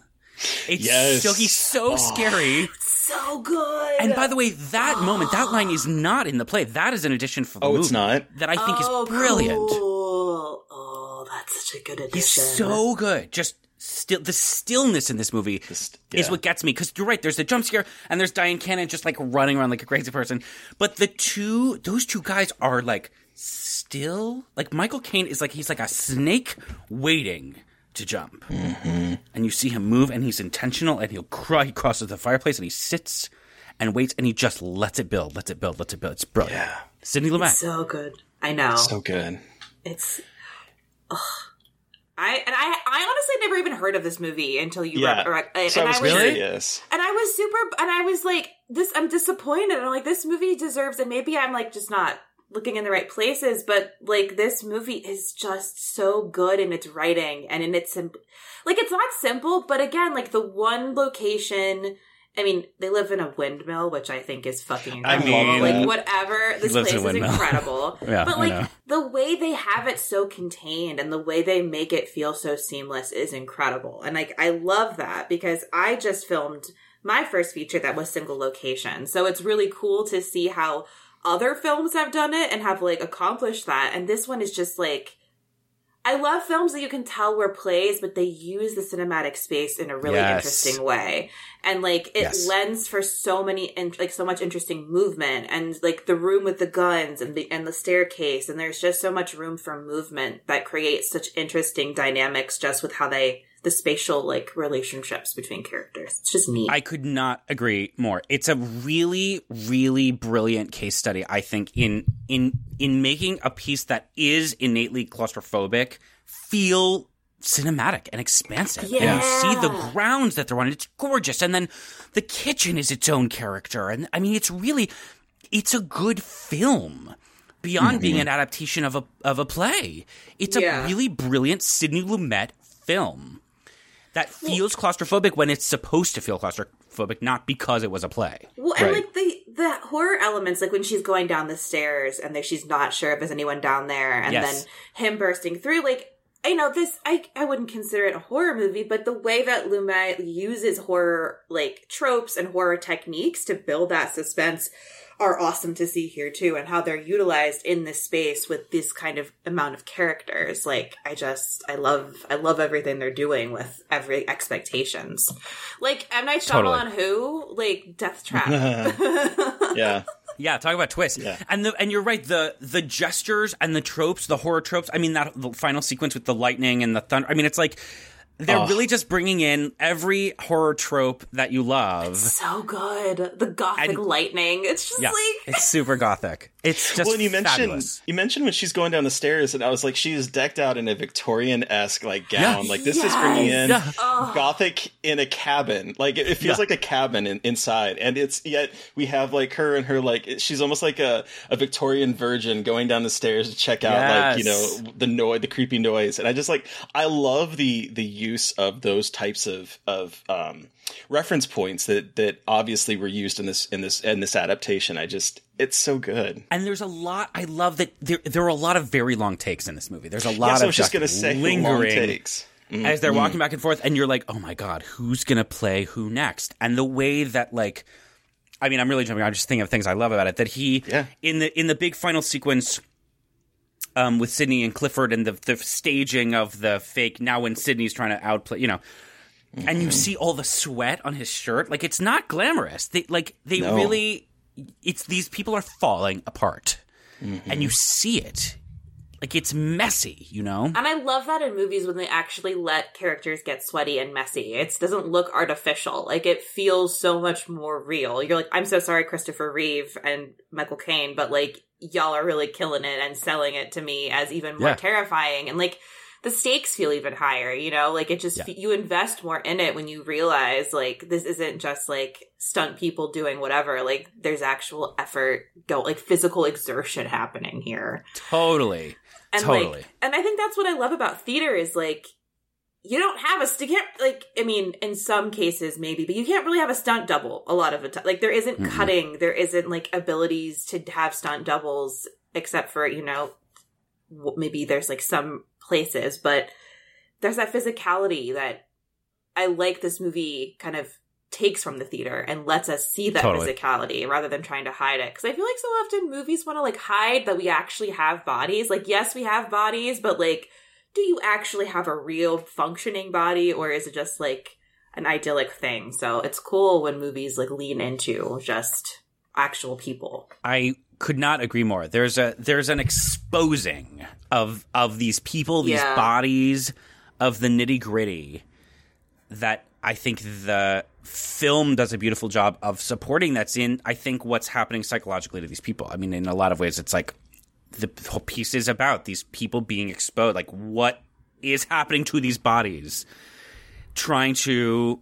It's Yes. so he's so scary. So good. And by the way, that moment, that line is not in the play. That is an addition for the Oh, movie. it's not? That I think Oh, is brilliant. cool. That's such a good addition. He's so good. Just still the stillness in this movie is yeah. what gets me because you're right. There's the jump scare and there's Dyan Cannon just like running around like a crazy person. But the two, those two guys are like still. Like Michael Caine is like he's like a snake waiting to jump, Mm-hmm. and you see him move and he's intentional and he'll cry. He crosses the fireplace and he sits and waits and he just lets it build, lets it build, lets it build. It's brilliant. Yeah. Sidney Lumet. so good. I know. So good. It's. Ugh. I and I I honestly never even heard of this movie until you Yeah. rec- and, So I and was I was curious. and I was super and I was like this I'm disappointed I'm like this movie deserves and maybe I'm like just not looking in the right places but like this movie is just so good in its writing and in its sim- like it's not simple but again like the one location I mean, they live in a windmill, which I think is fucking I incredible. mean, like whatever, this place is incredible. Yeah, but like the way they have it so contained and the way they make it feel so seamless is incredible. And like I love that because I just filmed my first feature that was single location. So it's really cool to see how other films have done it and have like accomplished that. And this one is just like I love films that you can tell were plays, but they use the cinematic space in a really Yes. interesting way, and like it Yes. lends for so many, in- like so much interesting movement, and like the room with the guns and the and the staircase, and there's just so much room for movement that creates such interesting dynamics just with how they the spatial like relationships between characters. It's just neat. I could not agree more. It's a really, really brilliant case study, I think, in in in making a piece that is innately claustrophobic feel cinematic and expansive. And Yeah. you see the grounds that they're on. It's gorgeous. And then the kitchen is its own character. And I mean it's really it's a good film. Beyond mm-hmm. being an adaptation of a of a play. It's a really brilliant Sidney Lumet film that feels claustrophobic when it's supposed to feel claustrophobic, not because it was a play. Well, and Right. like the the horror elements, like when she's going down the stairs and there, she's not sure if there's anyone down there, and Yes. then him bursting through. Like I know this, I I wouldn't consider it a horror movie, but the way that Lumet uses horror like tropes and horror techniques to build that suspense are awesome to see here too, and how they're utilized in this space with this kind of amount of characters. Like I just I love I love everything they're doing with every expectations. Like M Night Totally. Shyamalan, who like Deathtrap. Yeah. Yeah, talk about twists. Yeah. And the and you're right, the the gestures and the tropes, the horror tropes. I mean that the final sequence with the lightning and the thunder. I mean it's like they're really just bringing in every horror trope that you love. so good. The gothic And- lightning. It's just yeah, like it's super gothic. It's just well, and you mentioned you mentioned when she's going down the stairs, and I was like, she is decked out in a Victorian esque like gown. Yeah. Like this is bringing in Yeah. gothic in a cabin. Like it, it feels Yeah. like a cabin in, inside, and it's yet we have like her and her like she's almost like a, a Victorian virgin going down the stairs to check out like you know the noise, the creepy noise, and I just like I love the the use of those types of of um, reference points that that obviously were used in this in this in this adaptation. I just it's so good. And there's a lot. I love that there there are a lot of very long takes in this movie. There's a lot Yeah, so I of was just gonna say lingering takes. Mm, as they're walking back and forth, and you're like, oh my god, who's gonna play who next? And the way that like, I mean, I'm really jumping. I'm just thinking of things I love about it. That he Yeah. in the in the big final sequence. Um, with Sidney and Clifford and the the staging of the fake now when Sidney's trying to outplay, you know, and Mm-hmm. you see all the sweat on his shirt. Like it's not glamorous. They like they No. really. It's these people are falling apart, Mm-hmm. and you see it. Like it's messy, you know. and I love that in movies when they actually let characters get sweaty and messy. It doesn't look artificial. Like it feels so much more real. You're like, I'm so sorry, Christopher Reeve and Michael Caine, but like y'all are really killing it and selling it to me as even more Yeah. terrifying. And like the stakes feel even higher, you know? Like it just, Yeah. you invest more in it when you realize like this isn't just like stunt people doing whatever. Like there's actual effort, go like physical exertion happening here. Totally. And Totally. like, and I think that's what I love about theater is like, you don't have a, st- you can't, like, I mean, in some cases maybe, but you can't really have a stunt double a lot of the time. Like, there isn't cutting, there isn't like abilities to have stunt doubles, except for, you know, maybe there's like some places, but there's that physicality that I like this movie kind of takes from the theater and lets us see that Totally. physicality rather than trying to hide it. Because I feel like so often movies want to like hide that we actually have bodies. Like, yes, we have bodies, but like do you actually have a real functioning body or is it just like an idyllic thing? So it's cool when movies like lean into just actual people. I could not agree more. There's a there's an exposing of of these people, these Yeah. bodies, of the nitty gritty that I think the film does a beautiful job of supporting. That's in I think what's happening psychologically to these people. I mean, in a lot of ways, it's like the whole piece is about these people being exposed. Like what is happening to these bodies, trying to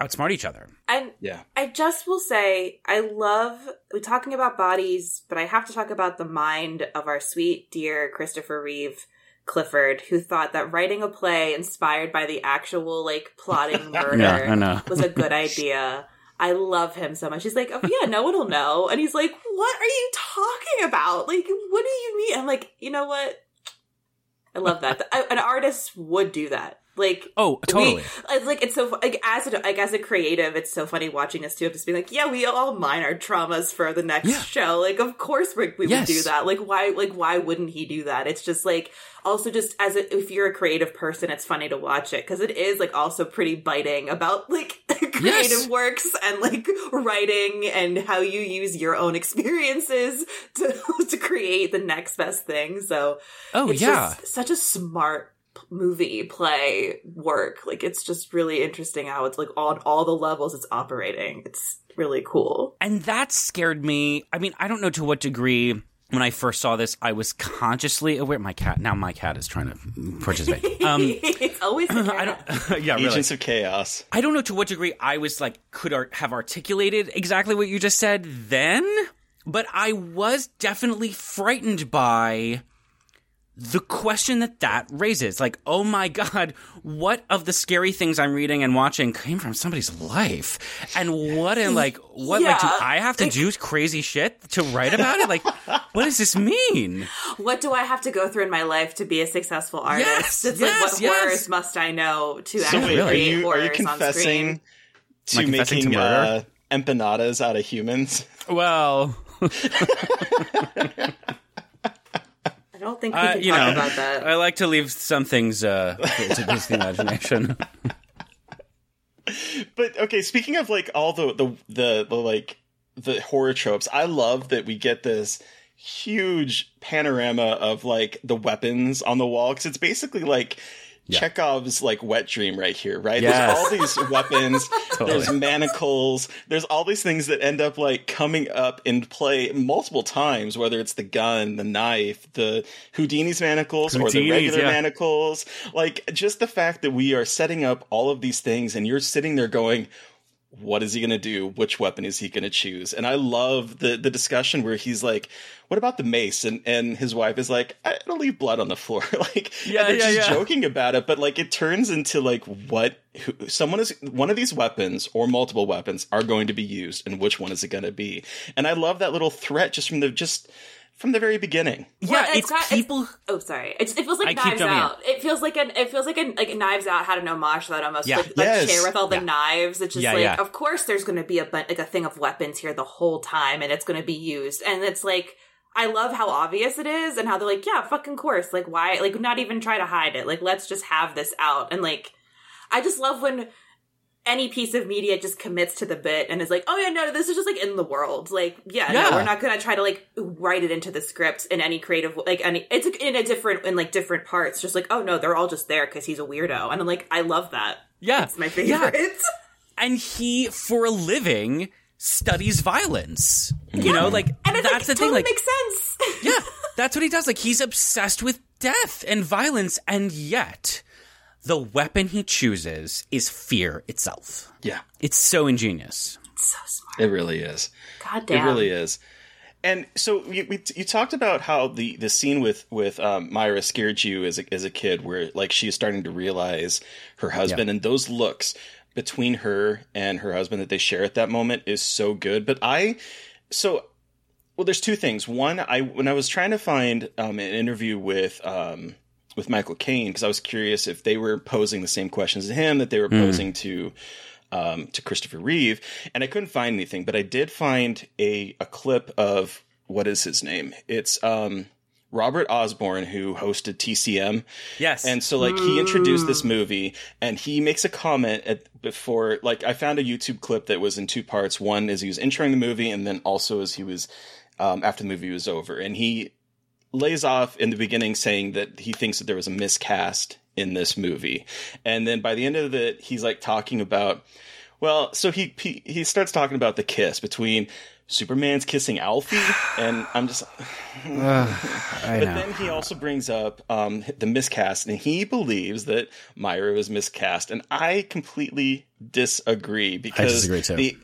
outsmart each other. And Yeah. I just will say, I love we're talking about bodies, but I have to talk about the mind of our sweet dear Christopher Reeve Clifford, who thought that writing a play inspired by the actual like plotting murder Yeah, was a good idea. I love him so much. He's like, oh yeah, no one will know, and he's like, what are you talking about? Like, what do you mean? I'm like, you know what? I love that. An artist would do that. Like, Oh, totally. we- it's like it's so like as a like as a creative, it's so funny watching us too. Just being like, yeah, we all mine our traumas for the next Yeah. show. Like, of course we, we Yes. would do that. Like, why like why wouldn't he do that? It's just like also just as a, if you're a creative person, it's funny to watch it because it is like also pretty biting about like creative Yes. works and like writing and how you use your own experiences to to create the next best thing. So Oh it's yeah. just such a smart movie play work like it's just really interesting how it's like on all the levels it's operating it's really cool And that scared me. I mean, I don't know to what degree when I first saw this, I was consciously aware. My cat, now my cat is trying to participate. Um, it's always I don't, yeah, really. Agents of Chaos. I don't know to what degree I was like, could ar- have articulated exactly what you just said then, but I was definitely frightened by the question that that raises. Like, oh my God, what of the scary things I'm reading and watching came from somebody's life? And what, and like, what, like, do I have to do crazy shit to write about it? Like, what does this mean? what do i have to go through in my life to be a successful artist Yes, it's yes, like what yes. horrors must i know to So actually wait, are create you are you confessing to Am confessing to making murder? uh, empanadas out of humans? Well, i don't think we uh, can you talk know, about that I like to leave some things uh, to please the imagination. But okay, speaking of like all the the the, the like the horror tropes, I love that we get this huge panorama of like the weapons on the wall because it's basically like Chekhov's like wet dream right here, right? Yes. There's all these weapons, Totally. there's manacles, there's all these things that end up like coming up in play multiple times, whether it's the gun, the knife, the Houdini's manacles, or the regular yeah. manacles. Like just the fact that we are setting up all of these things and you're sitting there going, what is he going to do? Which weapon is he going to choose? And I love the the discussion where he's like, "What about the mace?" and and his wife is like, "I don't leave blood on the floor." like, Yeah, they're yeah, just yeah. joking about it, but like it turns into like what who, someone is one of these weapons or multiple weapons are going to be used, and which one is it going to be? And I love that little threat just from the just from the very beginning. Yeah, Well, it's, got- people. oh, sorry. It's, it feels like I Knives jumping. Out. It feels like an. It feels like an like Knives Out had an homage to that almost. Yeah. Like, like Yes. chair with all the Yeah. knives. It's just Yeah, like, yeah. of course, there's going to be a bun- like a thing of weapons here the whole time, and it's going to be used. And it's like, I love how obvious it is, and how they're like, yeah, fucking course. Like, why? Like, not even try to hide it. Like, let's just have this out. And like, I just love when any piece of media just commits to the bit and is like, oh yeah, no, this is just like in the world. Like, yeah, Yeah. no, we're not gonna try to like write it into the script in any creative like any. It's in a different in like different parts. Just like, oh no, they're all just there because he's a weirdo, and I'm like, I love that. Yeah, It's my Yeah. favorite. and he for a living studies violence. You know, like And that's like, the thing. Like, makes sense. yeah, that's what he does. Like he's obsessed with death and violence, and yet the weapon he chooses is fear itself. Yeah, It's so ingenious. It's so smart. it really is. God damn. It really is. And so you, we, you talked about how the, the scene with with um, Myra scared you as a, as a kid, where like she is starting to realize her husband, and those looks between her and her husband that they share at that moment is so good. But I, so well, there's two things. One, I when I was trying to find um, an interview with um, with Michael Caine because I was curious if they were posing the same questions to him that they were posing to um, to Christopher Reeve, and I couldn't find anything. But I did find a a clip of what is his name? It's um, Robert Osborne, who hosted TCM. Yes. And so, like, he introduced this movie and he makes a comment at before, like, I found a YouTube clip that was in two parts. One is he was introing the movie, and then also as he was, um, after the movie was over. And he lays off in the beginning saying that he thinks that there was a miscast in this movie. And then by the end of it, he's like talking about, well, so he, he, he starts talking about the kiss between Superman's kissing Alfie, and I'm just. I but know. then he also brings up um, the miscast, and he believes that Myra was miscast, and I completely disagree because disagree the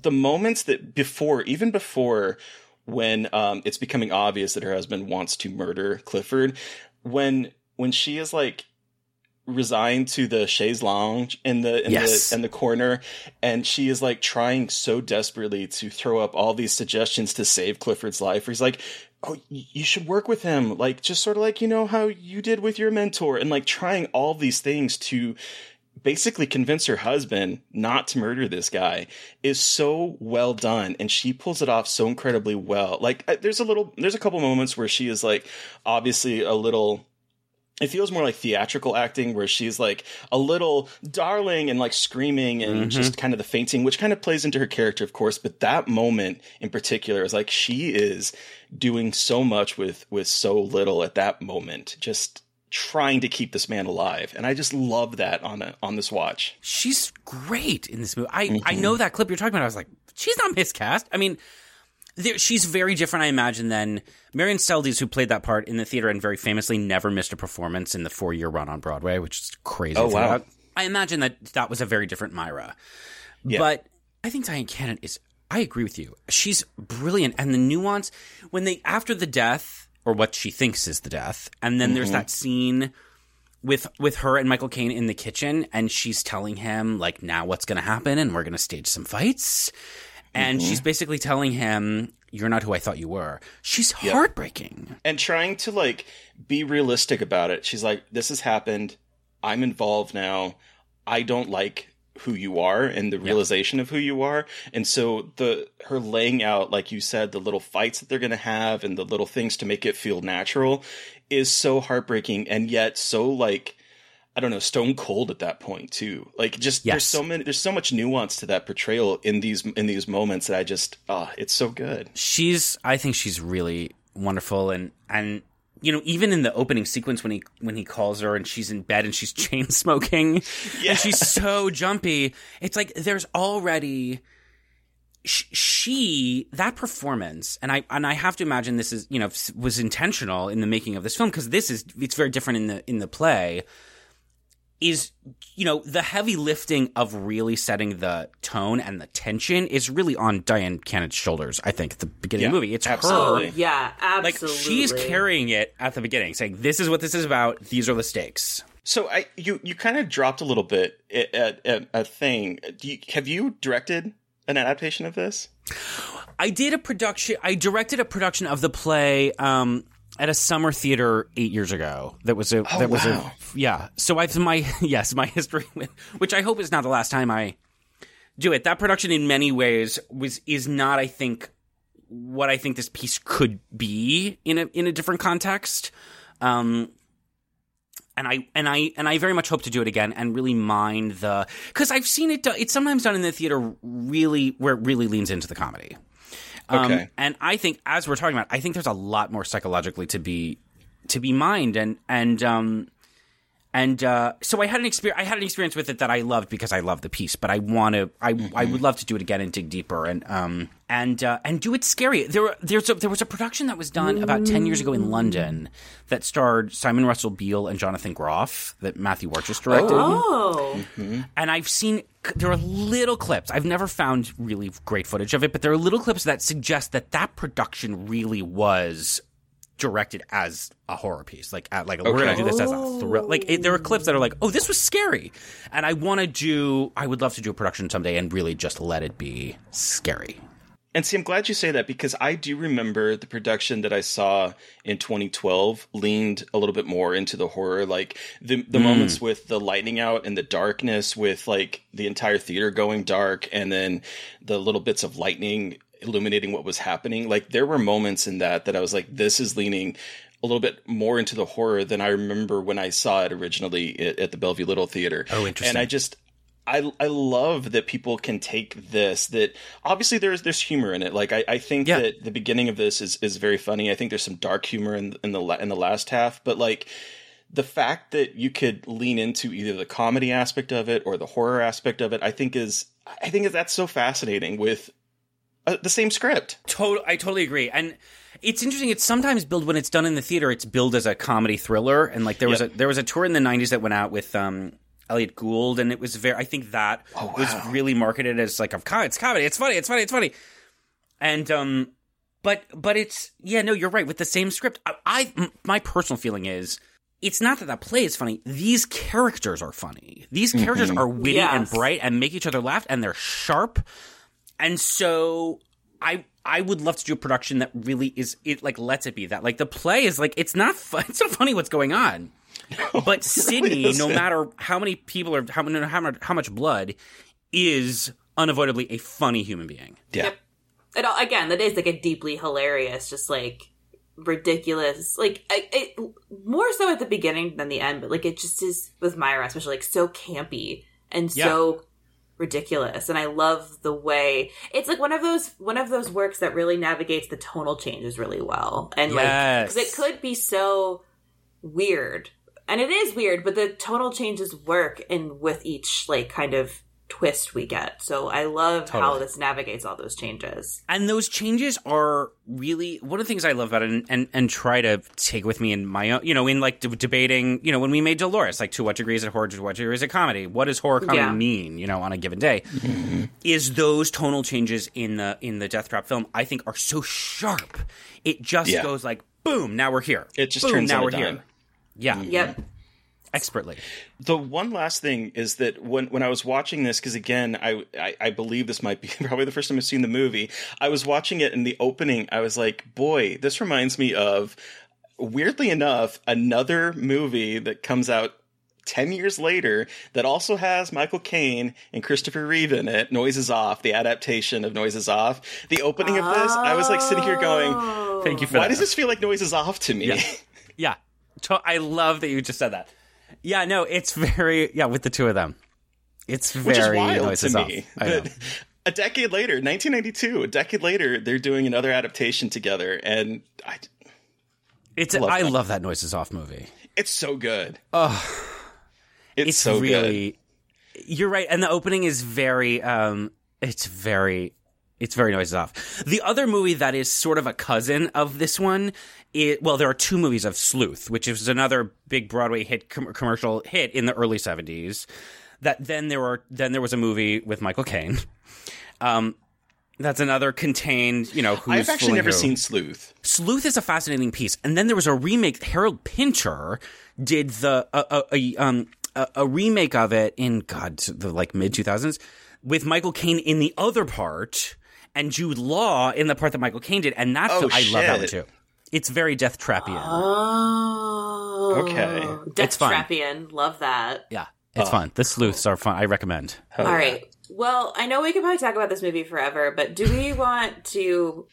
the moments that before, even before when um, it's becoming obvious that her husband wants to murder Clifford, when when she is like resigned to the chaise lounge in the in Yes. the in the corner and she is like trying so desperately to throw up all these suggestions to save Clifford's life where he's like oh you should work with him like just sort of like you know how you did with your mentor and like trying all these things to basically convince her husband not to murder this guy is so well done and she pulls it off so incredibly well. Like there's a little there's a couple moments where she is like obviously a little it feels more like theatrical acting where she's like a little darling and like screaming and mm-hmm. just kind of the fainting which kind of plays into her character of course but that moment in particular is like she is doing so much with with so little at that moment. Just trying to keep this man alive and i just love that on a, on this watch She's great in this movie. I, I mm-hmm. know that clip you're talking about. I was like, she's not miscast. I mean, there, she's very different, I imagine, than Marion Seldes, who played that part in the theater and very famously never missed a performance in the four year run on Broadway, which is crazy. Oh, wow. about. I imagine that that was a very different Myra. Yeah. But I think Dyan Cannon is. I agree with you. She's brilliant, and the nuance when they after the death or what she thinks is the death, and then there's mm-hmm. that scene with with her and Michael Caine in the kitchen, and she's telling him like now what's going to happen, and we're going to stage some fights, and mm-hmm. she's basically telling him you're not who I thought you were. She's heartbreaking. and trying to like be realistic about it. She's like, "This has happened. I'm involved now. I don't like who you are and the realization of who you are." And so the her laying out, like you said, the little fights that they're going to have and the little things to make it feel natural is so heartbreaking and yet so like I don't know, stone cold at that point too. Like just Yes. there's so many there's so much nuance to that portrayal in these in these moments that I just ah, it's so good. she's I think she's really wonderful and and you know even in the opening sequence when he when he calls her and she's in bed and she's chain smoking and she's so jumpy it's like there's already sh- she that performance and I and I have to imagine this is you know was intentional in the making of this film because this is it's very different in the in the play is you know the heavy lifting of really setting the tone and the tension is really on Dyan Cannon's shoulders. I think at the beginning of the movie, it's absolutely. her. Yeah, Like absolutely. she's carrying it at the beginning, saying, "This is what this is about. These are the stakes." So I you you kind of dropped a little bit at, at, at a thing. Do you, have you directed an adaptation of this? I did a production. I directed a production of the play um, at a summer theater eight years ago. That was a. that was wow. a. Yeah. So I've my yes my history, with, which I hope is not the last time I do it. That production, in many ways, was is not. I think what I think this piece could be in a in a different context. Um, and I and I and I very much hope to do it again and really mind the because I've seen it. It's sometimes done in the theater really where it really leans into the comedy. Um, Okay. and I think as we're talking about, I think there's a lot more psychologically to be to be mined and and um and uh, so I had an experience. I had an experience with it that I loved because I love the piece. But I want to. I I would love to do it again and dig deeper and um and uh, and do it scary. There there's a, there was a production that was done about ten years ago in London that starred Simon Russell Beale and Jonathan Groff that Matthew Warchus directed. Oh, And I've seen there are little clips. I've never found really great footage of it, but there are little clips that suggest that that production really was directed as a horror piece. Like, at, like we're gonna do this as a thrill. Like, it, there are clips that are like, oh, this was scary, and I want to do. I would love to do a production someday and really just let it be scary. And see, I'm glad you say that because I do remember the production that I saw in 2012 leaned a little bit more into the horror, like the the hmm. moments with the lightning out and the darkness, with like the entire theater going dark, and then the little bits of lightning illuminating what was happening. Like there were moments in that that I was like, this is leaning a little bit more into the horror than I remember when I saw it originally at, the Bellevue Little Theater. Oh, interesting. And I just I I love that people can take this. That obviously there's there's humor in it. Like I, I think Yeah. that the beginning of this is is very funny. I think there's some dark humor in in the in the last half, but like the fact that you could lean into either the comedy aspect of it or the horror aspect of it, I think is I think that's so fascinating with uh, the same script. Total, I totally agree. And it's interesting. It's sometimes billed when it's done in the theater. It's billed as a comedy thriller. And like there was Yep. a there was a tour in the '90s that went out with um, Elliott Gould, and it was very. I think that Oh, was really marketed as like a com- it's comedy. It's funny. It's funny. It's funny. And um, but but it's yeah. No, you're right. With the same script, I my personal feeling is. It's not that that play is funny. These characters are funny. These characters are witty and bright and make each other laugh, and they're sharp. And so I I would love to do a production that really is it like lets it be that. Like the play is like it's not fun, it's not funny what's going on. But Sidney, no isn't. matter how many people are how, no- how much how much blood, is unavoidably a funny human being. Yeah. Yep. It all, again, that is like a deeply hilarious, just like ridiculous. Like I, it more so at the beginning than the end, but like it just is with Myra, especially like so campy and so ridiculous. And I love the way it's like one of those one of those works that really navigates the tonal changes really well, and like because it could be so weird, and it is weird, but the tonal changes work in with each like kind of twist we get. So I love how this navigates all those changes. And those changes are really one of the things I love about it and, and, and try to take with me in my own, you know, in like de- debating, you know, when we made Dolores, like to what degree is it horror, to what degree is it comedy? What does horror comedy Yeah. mean, you know, on a given day? Mm-hmm. Is those tonal changes in the in the Deathtrap film, I think, are so sharp. It just Yeah. goes like, boom, now we're here. It just boom, turns now we're dime. here. Yeah, Yep. Expertly. The one last thing is that when when I was watching this, because again, I, I I believe this might be probably the first time I've seen the movie. I was watching it in the opening. I was like, boy, this reminds me of, weirdly enough, another movie that comes out. 10 years later, that also has Michael Caine and Christopher Reeve in it, Noises Off, the adaptation of Noises Off. The opening of this, I was like sitting here going, oh. Thank you for why that. does this feel like Noises Off to me? Yeah. Yeah. I love that you just said that. Yeah, no, it's very yeah, with the two of them. It's very which is wild to me. That a decade later, 1992, a decade later, they're doing another adaptation together, and I, It's love I that. love that noises off movie. it's so good. Oh, It's, it's so good. You're right, and the opening is very um it's very it's very noises off. The other movie that is sort of a cousin of this one, it, well, there are two movies of Sleuth, which is another big Broadway hit com- commercial hit in the early '70s. That then there were then there was a movie with Michael Caine. Um, that's another contained, you know. Who's I've actually never who. seen Sleuth. Sleuth is a fascinating piece, and then there was a remake. Harold Pinter did the a, a, a um a, a remake of it in God the like mid two thousands with Michael Caine in the other part and Jude Law in the part that Michael Caine did, and that's Oh, I love that one too. It's very Death Trappian. Oh, Okay. Death It's fun. Trappian, love that. yeah, it's fun. The sleuths are fun. I recommend. Hell All yeah. right. Well, I know we could probably talk about this movie forever, but do we want to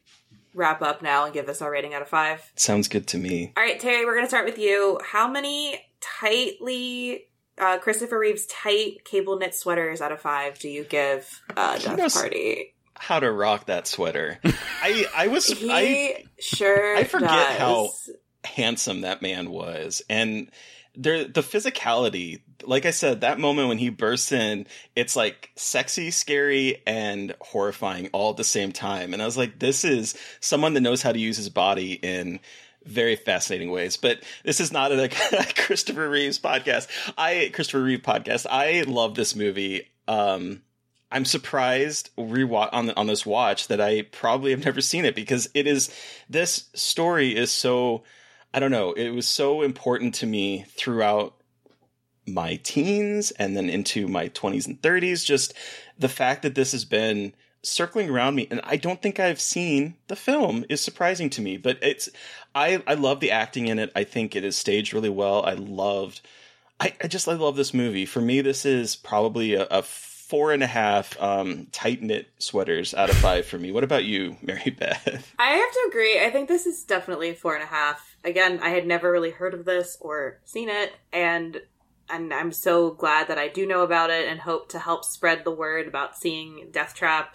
wrap up now and give this our rating out of five? Sounds good to me. All right, Terry, we're going to start with you. How many tightly uh, Christopher Reeve's tight cable knit sweaters out of five do you give uh, Death knows- Party? How to rock that sweater? I I was He I sure I forget does. how- handsome that man was, and there the physicality. Like I said, that moment when he bursts in, it's like sexy, scary, and horrifying all at the same time. And I was like, this is someone that knows how to use his body in very fascinating ways. But this is not a, Christopher Reeves podcast. I Christopher Reeve podcast. I love this movie. Um, I'm surprised rewatch on on this watch that I probably have never seen it because it is this story is so I don't know it was so important to me throughout my teens and then into my 20s and 30s just the fact that this has been circling around me. And I don't think I've seen the film is surprising to me but it's I I love the acting in it. I think it is staged really well. I loved I, I just I love this movie. For me this is probably a, a four and a half um, tight knit sweaters out of five for me what about you Mary Beth I have to agree. I think this is definitely four and a half again, I had never really heard of this or seen it, and and I'm so glad that I do know about it and hope to help spread the word about seeing Deathtrap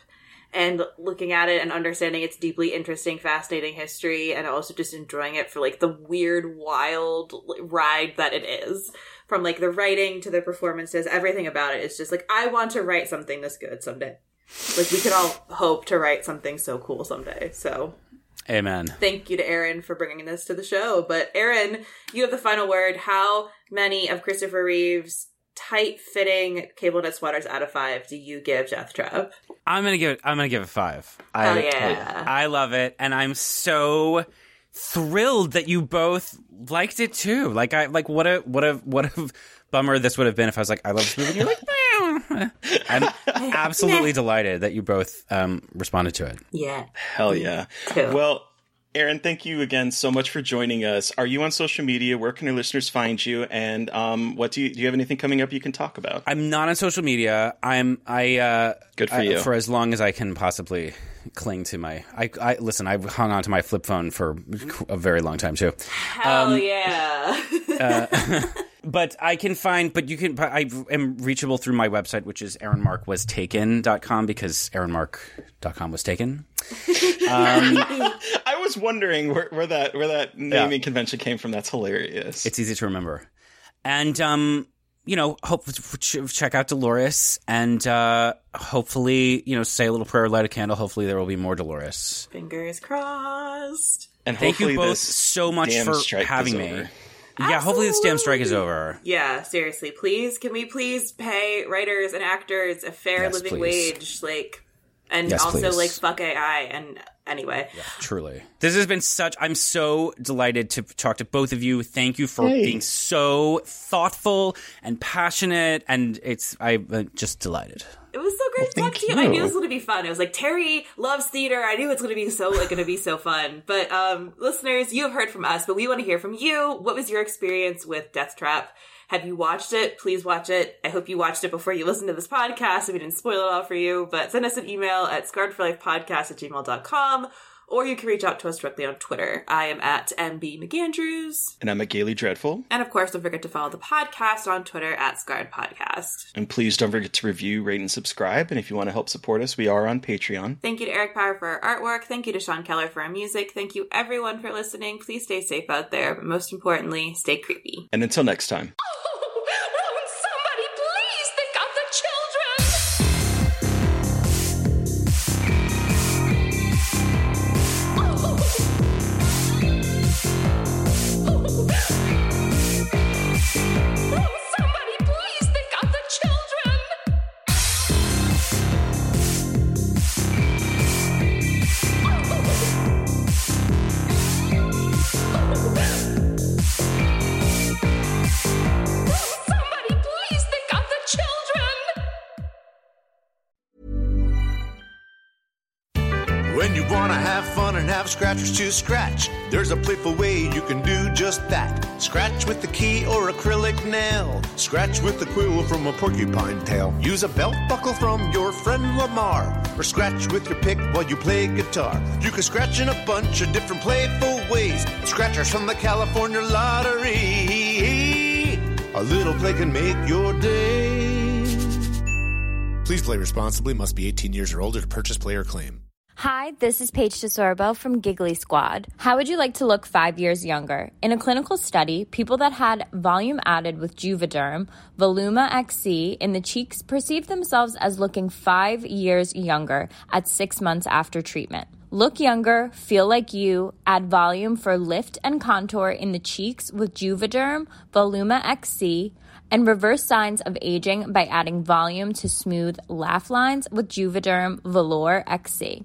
and looking at it and understanding its deeply interesting, fascinating history, and also just enjoying it for like the weird, wild ride that it is. From like the writing to the performances, everything about it is just like I want to write something this good someday. Like we can all hope to write something so cool someday. So Amen. thank you to Aaron for bringing this to the show. But Aaron, you have the final word. How many of Christopher Reeve's tight fitting cable knit sweaters out of five do you give Deathtrap? I'm gonna give it. I'm gonna give it five. Hell I, yeah. I love it, and I'm so thrilled that you both liked it too. Like I like what a what a what a bummer this would have been if I was like I love this movie. And you're like, "Meow." I'm absolutely delighted that you both um, responded to it. Yeah. Hell yeah. Cool. Well, Aaron, thank you again so much for joining us. Are you on social media? Where can our listeners find you? And um, what do you do? You have anything coming up you can talk about? I'm not on social media. I'm I uh Good for I- you. for as long as I can possibly cling to my I I listen, I've hung on to my flip phone for a very long time too. Hell Um, yeah. But I can find but you can I am reachable through my website which is aaronmarkwastaken.com because aaronmark.com was taken. I was wondering where, where that where that naming convention came from. That's hilarious. It's easy to remember. And um you know, hope check out Dolores and uh hopefully, you know, say a little prayer, light a candle. Hopefully there will be more Dolores. Fingers crossed. and Thank you both so much for having me. over. Yeah, hopefully this damn strike is over. Yeah, seriously, please, can we please pay writers and actors a fair Yes, living please. wage, like, and Yes, also please. like fuck AI. And anyway, Truly. This has been such I'm so delighted to talk to both of you. Thank you for Hey. being so thoughtful and passionate and it's I'm just delighted. it was so great to talk thank to you. I knew it was going to be fun. It was like Terry loves theater. I knew it's going to be so like going to be so fun. But um, listeners, you have heard from us, but we want to hear from you. What was your experience with Deathtrap? Have you watched it? Please watch it. I hope you watched it before you listened to this podcast. If we didn't spoil it all for you, but send us an email at scarredforlifepodcast at gmail.com or you can reach out to us directly on Twitter. I am at MB McAndrews. And I'm a Gaily Dreadful. And of course, don't forget to follow the podcast on Twitter at Scarred Podcast. And please don't forget to review, rate, and subscribe. And if you want to help support us, we are on Patreon. Thank you to Eric Power for our artwork. Thank you to Sean Keller for our music. Thank you everyone for listening. Please stay safe out there, but most importantly, stay creepy. And until next time. Scratchers to scratch, there's a playful way you can do just that. Scratch with the key or acrylic nail. Scratch with the quill from a porcupine tail. Use a belt buckle from your friend Lamar. Or scratch with your pick while you play guitar. You can scratch in a bunch of different playful ways. Scratchers from the California Lottery. A little play can make your day. Please play responsibly, must be 18 years or older to purchase player claim. Hi, this is Paige DeSorbo from Giggly Squad. How would you like to look five years younger? In a clinical study, people that had volume added with Juvederm, Voluma XC, in the cheeks perceived themselves as looking five years younger at six months after treatment. Look younger, feel like you, add volume for lift and contour in the cheeks with Juvederm, Voluma XC, and reverse signs of aging by adding volume to smooth laugh lines with Juvederm Vollure XC.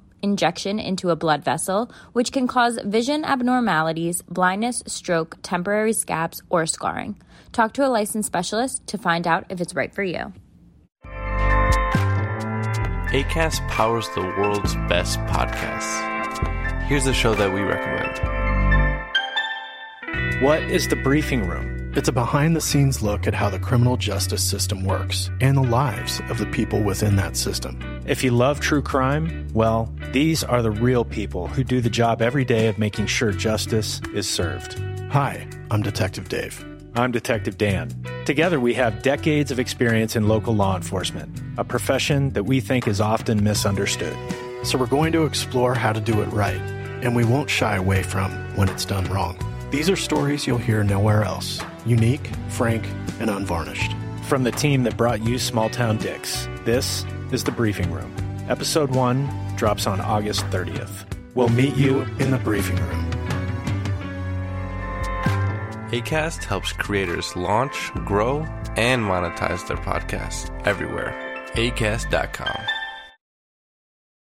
injection into a blood vessel, which can cause vision abnormalities, blindness, stroke, temporary scabs, or scarring. Talk to a licensed specialist to find out if it's right for you. ACAST powers the world's best podcasts. Here's a show that we recommend. What is the briefing room? It's a behind the scenes look at how the criminal justice system works and the lives of the people within that system. If you love true crime, well, these are the real people who do the job every day of making sure justice is served. Hi, I'm Detective Dave. I'm Detective Dan. Together, we have decades of experience in local law enforcement, a profession that we think is often misunderstood. So, we're going to explore how to do it right, and we won't shy away from when it's done wrong. These are stories you'll hear nowhere else unique, frank, and unvarnished. From the team that brought you Small Town Dicks, this is The Briefing Room. Episode 1 drops on August 30th. We'll meet you in the briefing room. ACAST helps creators launch, grow, and monetize their podcasts everywhere. ACAST.com.